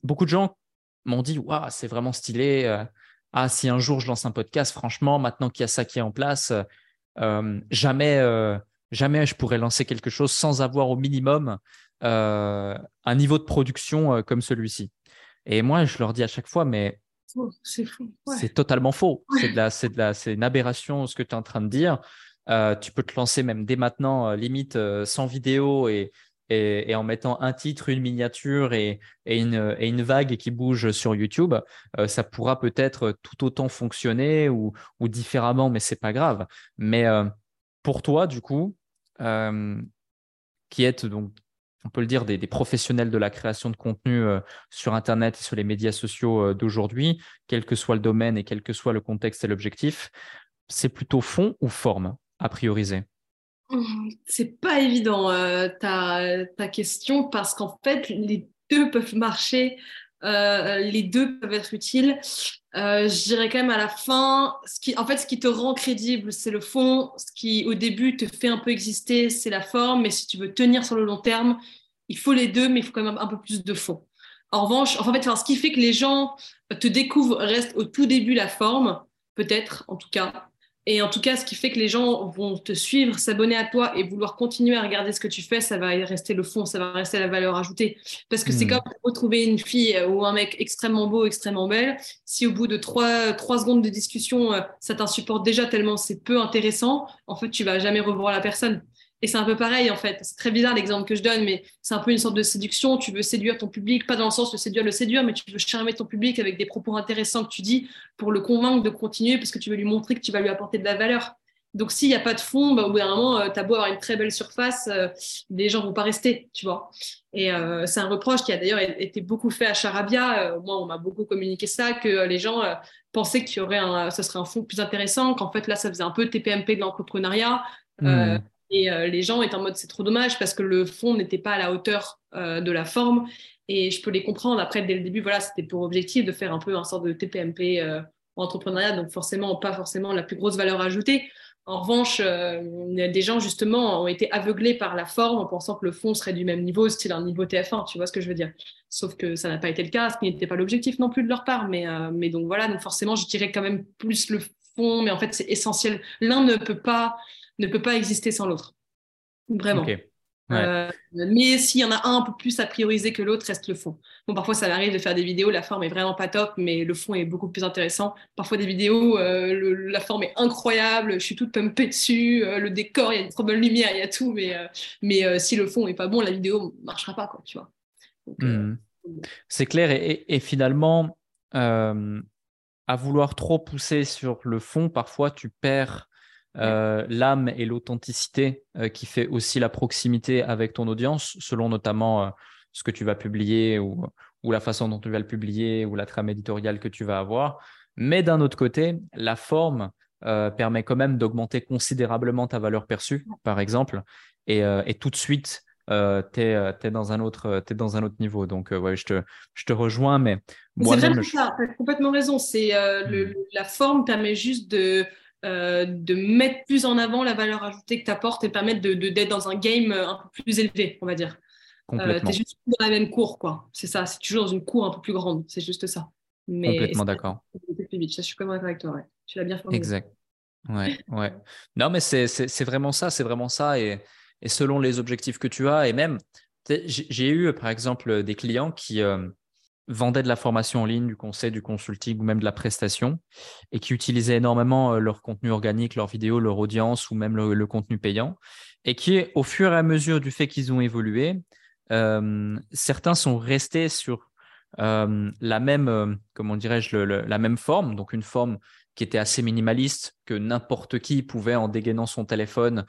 beaucoup de gens m'ont dit Waouh, c'est vraiment stylé. ah, si un jour je lance un podcast, franchement, maintenant qu'il y a ça qui est en place, jamais jamais je pourrais lancer quelque chose sans avoir au minimum euh, un niveau de production euh, comme celui-ci. Et moi, je leur dis à chaque fois, mais c'est faux. C'est totalement faux. C'est une aberration ce que tu es en train de dire. Euh, tu peux te lancer même dès maintenant, limite sans vidéo et, et, en mettant un titre, une miniature et, une, vague qui bouge sur YouTube. ça pourra peut-être tout autant fonctionner ou, différemment, mais c'est pas grave. Mais pour toi, du coup, euh, qui êtes donc, on peut le dire, des, professionnels de la création de contenu euh, sur Internet et sur les médias sociaux euh, d'aujourd'hui, quel que soit le domaine et quel que soit le contexte et l'objectif, c'est plutôt fond ou forme à prioriser C'est pas évident ta, ta, question parce qu'en fait, les deux peuvent marcher euh, les deux peuvent être utiles. Euh, je dirais quand même à la fin, ce qui, en fait, ce qui te rend crédible, c'est le fond. Ce qui, au début, te fait un peu exister, c'est la forme. Mais si tu veux tenir sur le long terme, il faut les deux, mais il faut quand même un peu plus de fond. En revanche, en fait, ce qui fait que les gens te découvrent reste au tout début la forme, peut-être, en tout cas. Et en tout cas, ce qui fait que les gens vont te suivre, s'abonner à toi et vouloir continuer à regarder ce que tu fais, ça va rester le fond, ça va rester la valeur ajoutée. Parce que c'est hmm. comme retrouver une fille ou un mec extrêmement beau, extrêmement belle. Si au bout de trois, trois secondes de discussion, euh, ça t'insupporte déjà tellement c'est peu intéressant, en fait, tu vas jamais revoir la personne. Et c'est un peu pareil, en fait. C'est très bizarre l'exemple que je donne, mais c'est un peu une sorte de séduction. Tu veux séduire ton public, pas dans le sens de séduire le séduire, mais tu veux charmer ton public avec des propos intéressants que tu dis pour le convaincre de continuer parce que tu veux lui montrer que tu vas lui apporter de la valeur. Donc, s'il n'y a pas de fond, bah, au bout d'un moment, euh, tu as beau avoir une très belle surface, euh, les gens vont pas rester, tu vois. Et euh, c'est un reproche qui a d'ailleurs été beaucoup fait à Charabia. moi, on m'a beaucoup communiqué ça, que les gens pensaient qu'il y aurait un, serait un fond plus intéressant, qu'en fait, là, ça faisait un peu TPMP de l'entrepreneuriat. Hmm. Et euh, les gens étaient en mode c'est trop dommage parce que le fond n'était pas à la hauteur euh, de la forme. Et je peux les comprendre. Après, dès le début, voilà, c'était pour objectif de faire un peu un sort de TPMP euh, en entrepreneuriat, donc forcément, pas forcément la plus grosse valeur ajoutée. En revanche, des gens justement ont été aveuglés par la forme en pensant que le fond serait du même niveau, style un niveau TF1, tu vois ce que je veux dire? Sauf que ça n'a pas été le cas, ce qui n'était pas l'objectif non plus de leur part. Mais, mais donc voilà, donc forcément, je dirais quand même plus le fond, mais en fait, c'est essentiel. L'un ne peut pas ne peut pas exister sans l'autre. Vraiment. Euh, mais s'il y en a un un peu plus à prioriser que l'autre, reste le fond. Bon, parfois, ça m'arrive de faire des vidéos, la forme est vraiment pas top, mais le fond est beaucoup plus intéressant. Parfois, des vidéos, euh, la forme est incroyable, je suis toute pumpée dessus, euh, le décor, il y a une trop bonne lumière, il y a tout, mais, mais si le fond est pas bon, la vidéo marchera pas, quoi, tu vois. Hmm. C'est clair, et, et finalement, à vouloir trop pousser sur le fond, parfois, tu perds euh, l'âme et l'authenticité euh, qui fait aussi la proximité avec ton audience, selon notamment euh, ce que tu vas publier ou, la façon dont tu vas le publier ou la trame éditoriale que tu vas avoir. Mais d'un autre côté, la forme permet quand même d'augmenter considérablement ta valeur perçue, par exemple, et, tout de suite, tu es, dans un autre, es dans un autre niveau. Donc, ouais, je te, je te rejoins, mais moi C'est vraiment ça, tu as complètement raison. C'est hmm. la forme permet juste de euh, de mettre plus en avant la valeur ajoutée que tu apportes et permettre d'être de, d'être dans un game euh, un peu plus élevé, on va dire. Euh, tu es juste dans la même cour, quoi. C'est ça, c'est toujours dans une cour un peu plus grande, c'est juste ça. Mais Complètement d'accord. je suis complètement d'accord avec toi, Tu l'as bien formulé. Exact. Ouais, ouais. Non, mais c'est vraiment ça, c'est vraiment ça. Et, et, selon les objectifs que tu as, et même, j'ai eu par exemple des clients qui, vendaient de la formation en ligne, du conseil, du consulting ou même de la prestation et qui utilisaient énormément euh, leur contenu organique, leurs vidéos, leur audience ou même le, contenu payant et qui, au fur et à mesure du fait qu'ils ont évolué, euh, certains sont restés sur euh, la même, comment dirais-je, la même forme, donc une forme qui était assez minimaliste que n'importe qui pouvait en dégainant son téléphone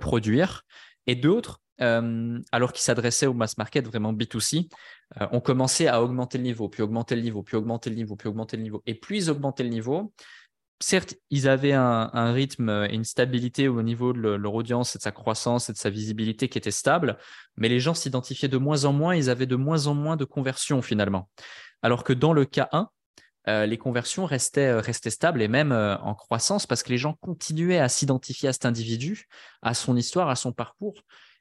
produire, et d'autres alors qu'ils s'adressaient au mass market, vraiment B2C, ont commencé à augmenter le niveau, puis augmenter le niveau, puis augmenter le niveau, puis augmenter le niveau. Et plus ils augmentaient le niveau, certes, ils avaient un, rythme et une stabilité au niveau de leur audience et de sa croissance et de sa visibilité qui était stable, mais les gens s'identifiaient de moins en moins, ils avaient de moins en moins de conversions finalement. Alors que dans le cas 1, euh, les conversions restaient, euh, restaient, stables et même euh, en croissance parce que les gens continuaient à s'identifier à cet individu, à son histoire, à son parcours.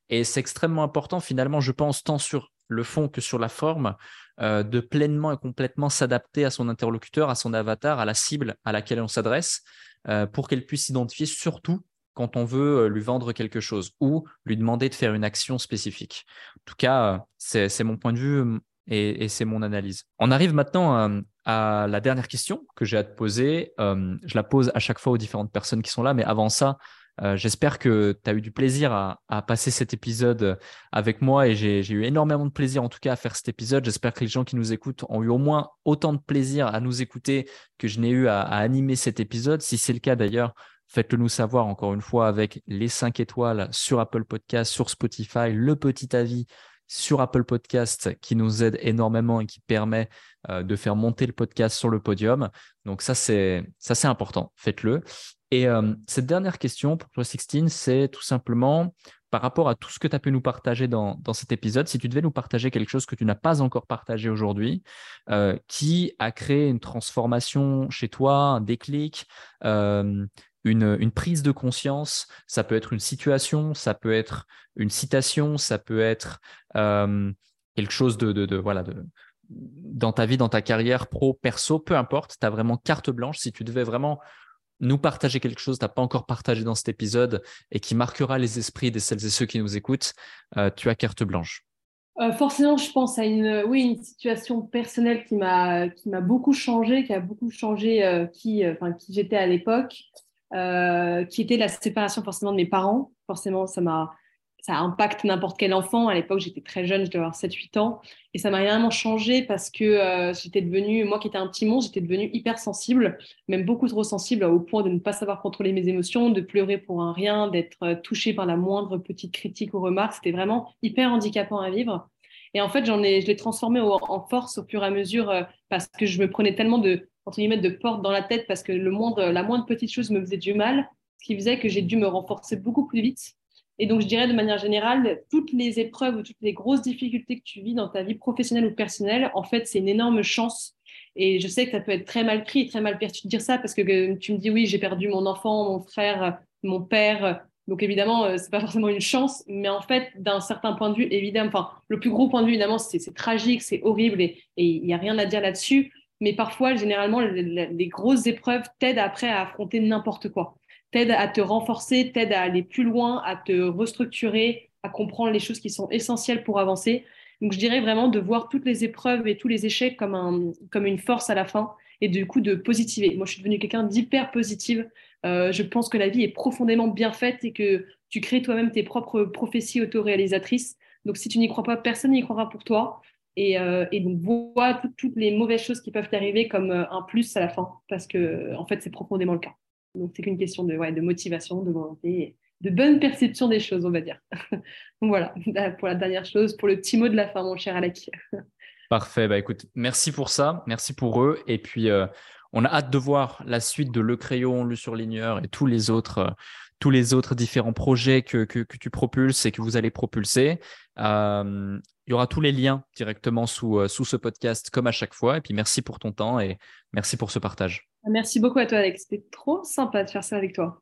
Et c'est extrêmement important finalement, je pense, tant sur le fond que sur la forme, euh, de pleinement et complètement s'adapter à son interlocuteur, à son avatar, à la cible à laquelle on s'adresse, euh, pour qu'elle puisse s'identifier surtout quand on veut euh, lui vendre quelque chose ou lui demander de faire une action spécifique. En tout cas, c'est mon point de vue et, c'est mon analyse. On arrive maintenant à la dernière question que j'ai à te poser. je la pose à chaque fois aux différentes personnes qui sont là, mais avant ça, euh, j'espère que tu as eu du plaisir à, passer cet épisode avec moi et j'ai eu énormément de plaisir en tout cas à faire cet épisode. J'espère que les gens qui nous écoutent ont eu au moins autant de plaisir à nous écouter que je n'ai eu à, animer cet épisode. Si c'est le cas d'ailleurs, faites-le nous savoir encore une fois avec les 5 étoiles sur Apple Podcast, sur Spotify, le petit avis sur Apple Podcast qui nous aide énormément et qui permet euh, de faire monter le podcast sur le podium. Donc ça c'est ça important, faites-le. Et euh, cette dernière question pour toi, Sixtine, c'est tout simplement par rapport à tout ce que tu as pu nous partager dans, cet épisode, si tu devais nous partager quelque chose que tu n'as pas encore partagé aujourd'hui, euh, qui a créé une transformation chez toi, un déclic, une, prise de conscience, ça peut être une situation, ça peut être une citation, ça peut être quelque chose de, voilà, dans ta vie, dans ta carrière pro, perso, peu importe, tu as vraiment carte blanche. Si tu devais vraiment nous partager quelque chose que tu n'as pas encore partagé dans cet épisode et qui marquera les esprits de celles et ceux qui nous écoutent, euh, tu as carte blanche. Euh, forcément, je pense à une, oui, une situation personnelle qui m'a, qui m'a beaucoup changé, qui a beaucoup changé euh, qui, qui j'étais à l'époque, qui était la séparation forcément de mes parents. Forcément, ça m'a, ça impacte n'importe quel enfant. À l'époque, j'étais très jeune, je devais avoir 7-8 ans. Et ça m'a réellement changé parce que euh, j'étais devenue, moi qui étais un petit monstre, j'étais devenue hyper sensible, même beaucoup trop sensible au point de ne pas savoir contrôler mes émotions, de pleurer pour un rien, d'être euh, touchée par la moindre petite critique ou remarque. C'était vraiment hyper handicapant à vivre. Et en fait, j'en ai, je l'ai transformé en force au fur et à mesure euh, parce que je me prenais tellement de, entre guillemets, de portes dans la tête parce que le moindre, la moindre petite chose me faisait du mal, ce qui faisait que j'ai dû me renforcer beaucoup plus vite et donc, je dirais de manière générale, toutes les épreuves ou toutes les grosses difficultés que tu vis dans ta vie professionnelle ou personnelle, en fait, c'est une énorme chance. Et je sais que ça peut être très mal pris, très mal perçu de dire ça parce que tu me dis oui, j'ai perdu mon enfant, mon frère, mon père. Donc évidemment, euh, c'est pas forcément une chance, mais en fait, d'un certain point de vue, évidemment, enfin, le plus gros point de vue, évidemment, c'est tragique, c'est horrible et il n'y a rien à dire là-dessus. Mais parfois, généralement, les grosses épreuves t'aident après à affronter n'importe quoi t'aide à te renforcer, t'aide à aller plus loin, à te restructurer, à comprendre les choses qui sont essentielles pour avancer. Donc, je dirais vraiment de voir toutes les épreuves et tous les échecs comme une force à la fin et du coup de positiver. Moi, je suis devenue quelqu'un d'hyper positive. Euh, je pense que la vie est profondément bien faite et que tu crées toi-même tes propres prophéties autoréalisatrices. Donc, si tu n'y crois pas, personne n'y croira pour toi. Et, euh, et donc, vois toutes les mauvaises choses qui peuvent t'arriver comme euh, un plus à la fin, parce que, en fait, c'est profondément le cas. Donc, c'est qu'une question de, motivation, de volonté, de bonne perception des choses, on va dire. Voilà, pour la dernière chose, pour le petit mot de la fin, mon cher Alec. Parfait. Bah, écoute, merci pour ça. Merci pour eux. Et puis, euh, on a hâte de voir la suite de Le Crayon, Le Surligneur et tous les autres. Tous les autres différents projets que, que, tu propulses et que vous allez propulser. Il y aura tous les liens directement sous, sous ce podcast, comme à chaque fois. Et puis, merci pour ton temps et merci pour ce partage. Merci beaucoup à toi, Alex. C'était trop sympa de faire ça avec toi.